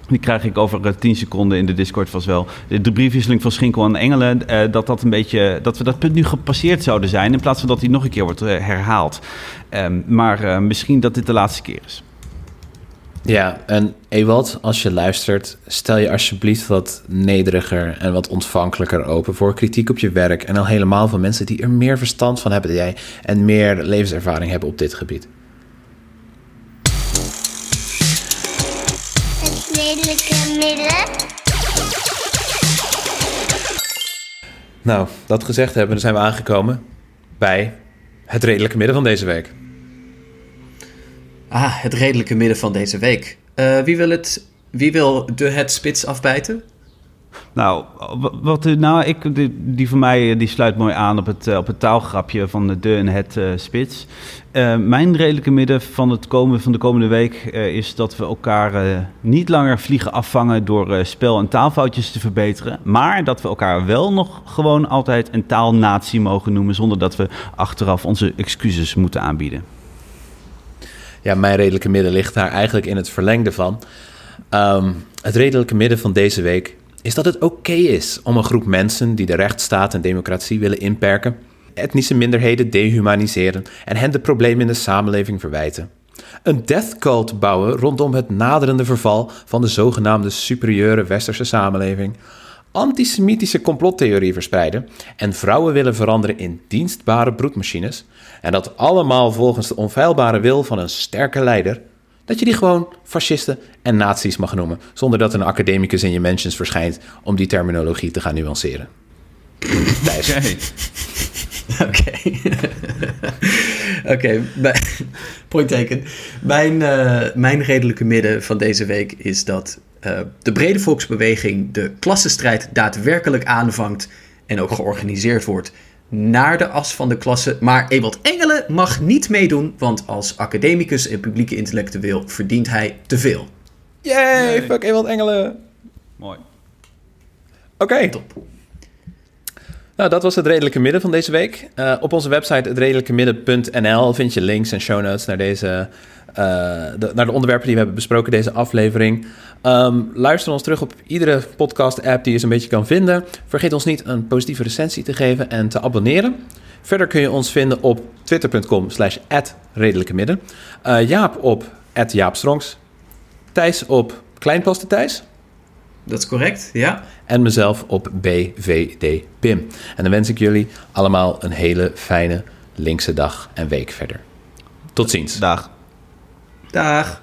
Die krijg ik over eh, 10 seconden in de Discord vast wel. De, briefwisseling van Schinkel en Engelen, dat dat een beetje, dat we dat punt nu gepasseerd zouden zijn, in plaats van dat die nog een keer wordt herhaald. Ehm, maar misschien dat dit de laatste keer is. Ja, en Ewald, als je luistert, stel je alsjeblieft wat nederiger en wat ontvankelijker open voor kritiek op je werk. En al helemaal van mensen die er meer verstand van hebben dan jij en meer levenservaring hebben op dit gebied. Het redelijke midden. Nou, dat gezegd hebben, dan zijn we aangekomen bij het redelijke midden van deze week. Ah, het redelijke midden van deze week. Eh, wie, wil het, wie wil de het spits afbijten? Nou, wa- wat, eh, nou ik, die, die van mij eh, die sluit mooi aan op het, op het taalgrapje van de de en het spits. Mijn redelijke midden van, het komen, van de komende week is dat we elkaar niet langer vliegen afvangen door spel- en taalfoutjes te verbeteren. Maar dat we elkaar wel nog gewoon altijd een taalnatie mogen noemen zonder dat we achteraf onze excuses moeten aanbieden. Ja, mijn redelijke midden ligt daar eigenlijk in het verlengde van. Ehm, het redelijke midden van deze week is dat het oké is om een groep mensen die de rechtsstaat en democratie willen inperken, etnische minderheden dehumaniseren en hen de problemen in de samenleving verwijten. Een death cult bouwen rondom het naderende verval van de zogenaamde superieure westerse samenleving. Antisemitische complottheorie verspreiden en vrouwen willen veranderen in dienstbare broedmachines. En dat allemaal volgens de onfeilbare wil van een sterke leider. Dat je die gewoon fascisten en nazi's mag noemen, zonder dat een academicus in je mentions verschijnt om die terminologie te gaan nuanceren. Thijs. Oké. Oké, bij- point taken. Mijn, eh, mijn redelijke midden van deze week is dat eh, de brede volksbeweging de klassenstrijd daadwerkelijk aanvangt en ook georganiseerd wordt naar de as van de klasse. Maar Ewald Engelen mag niet meedoen, want als academicus en publieke intellectueel verdient hij te veel. Yay, fuck Ewald Engelen. Mooi. Oké. Nou, dat was het redelijke midden van deze week. Uh, op onze website hetredelijkemidden.nl vind je links en show notes naar, deze, uh, de, naar de onderwerpen die we hebben besproken deze aflevering. Um, luister ons terug op iedere podcast-app die je zo'n beetje kan vinden. Vergeet ons niet een positieve recensie te geven en te abonneren. Verder kun je ons vinden op twitter.com slash redelijke Uh, Jaap op jaapstrongs. Thijs op Kleinpaste Thijs. Dat is correct, ja. En mezelf op BVD Pim. En dan wens ik jullie allemaal een hele fijne linkse dag en week verder. Tot ziens. Dag. Dag.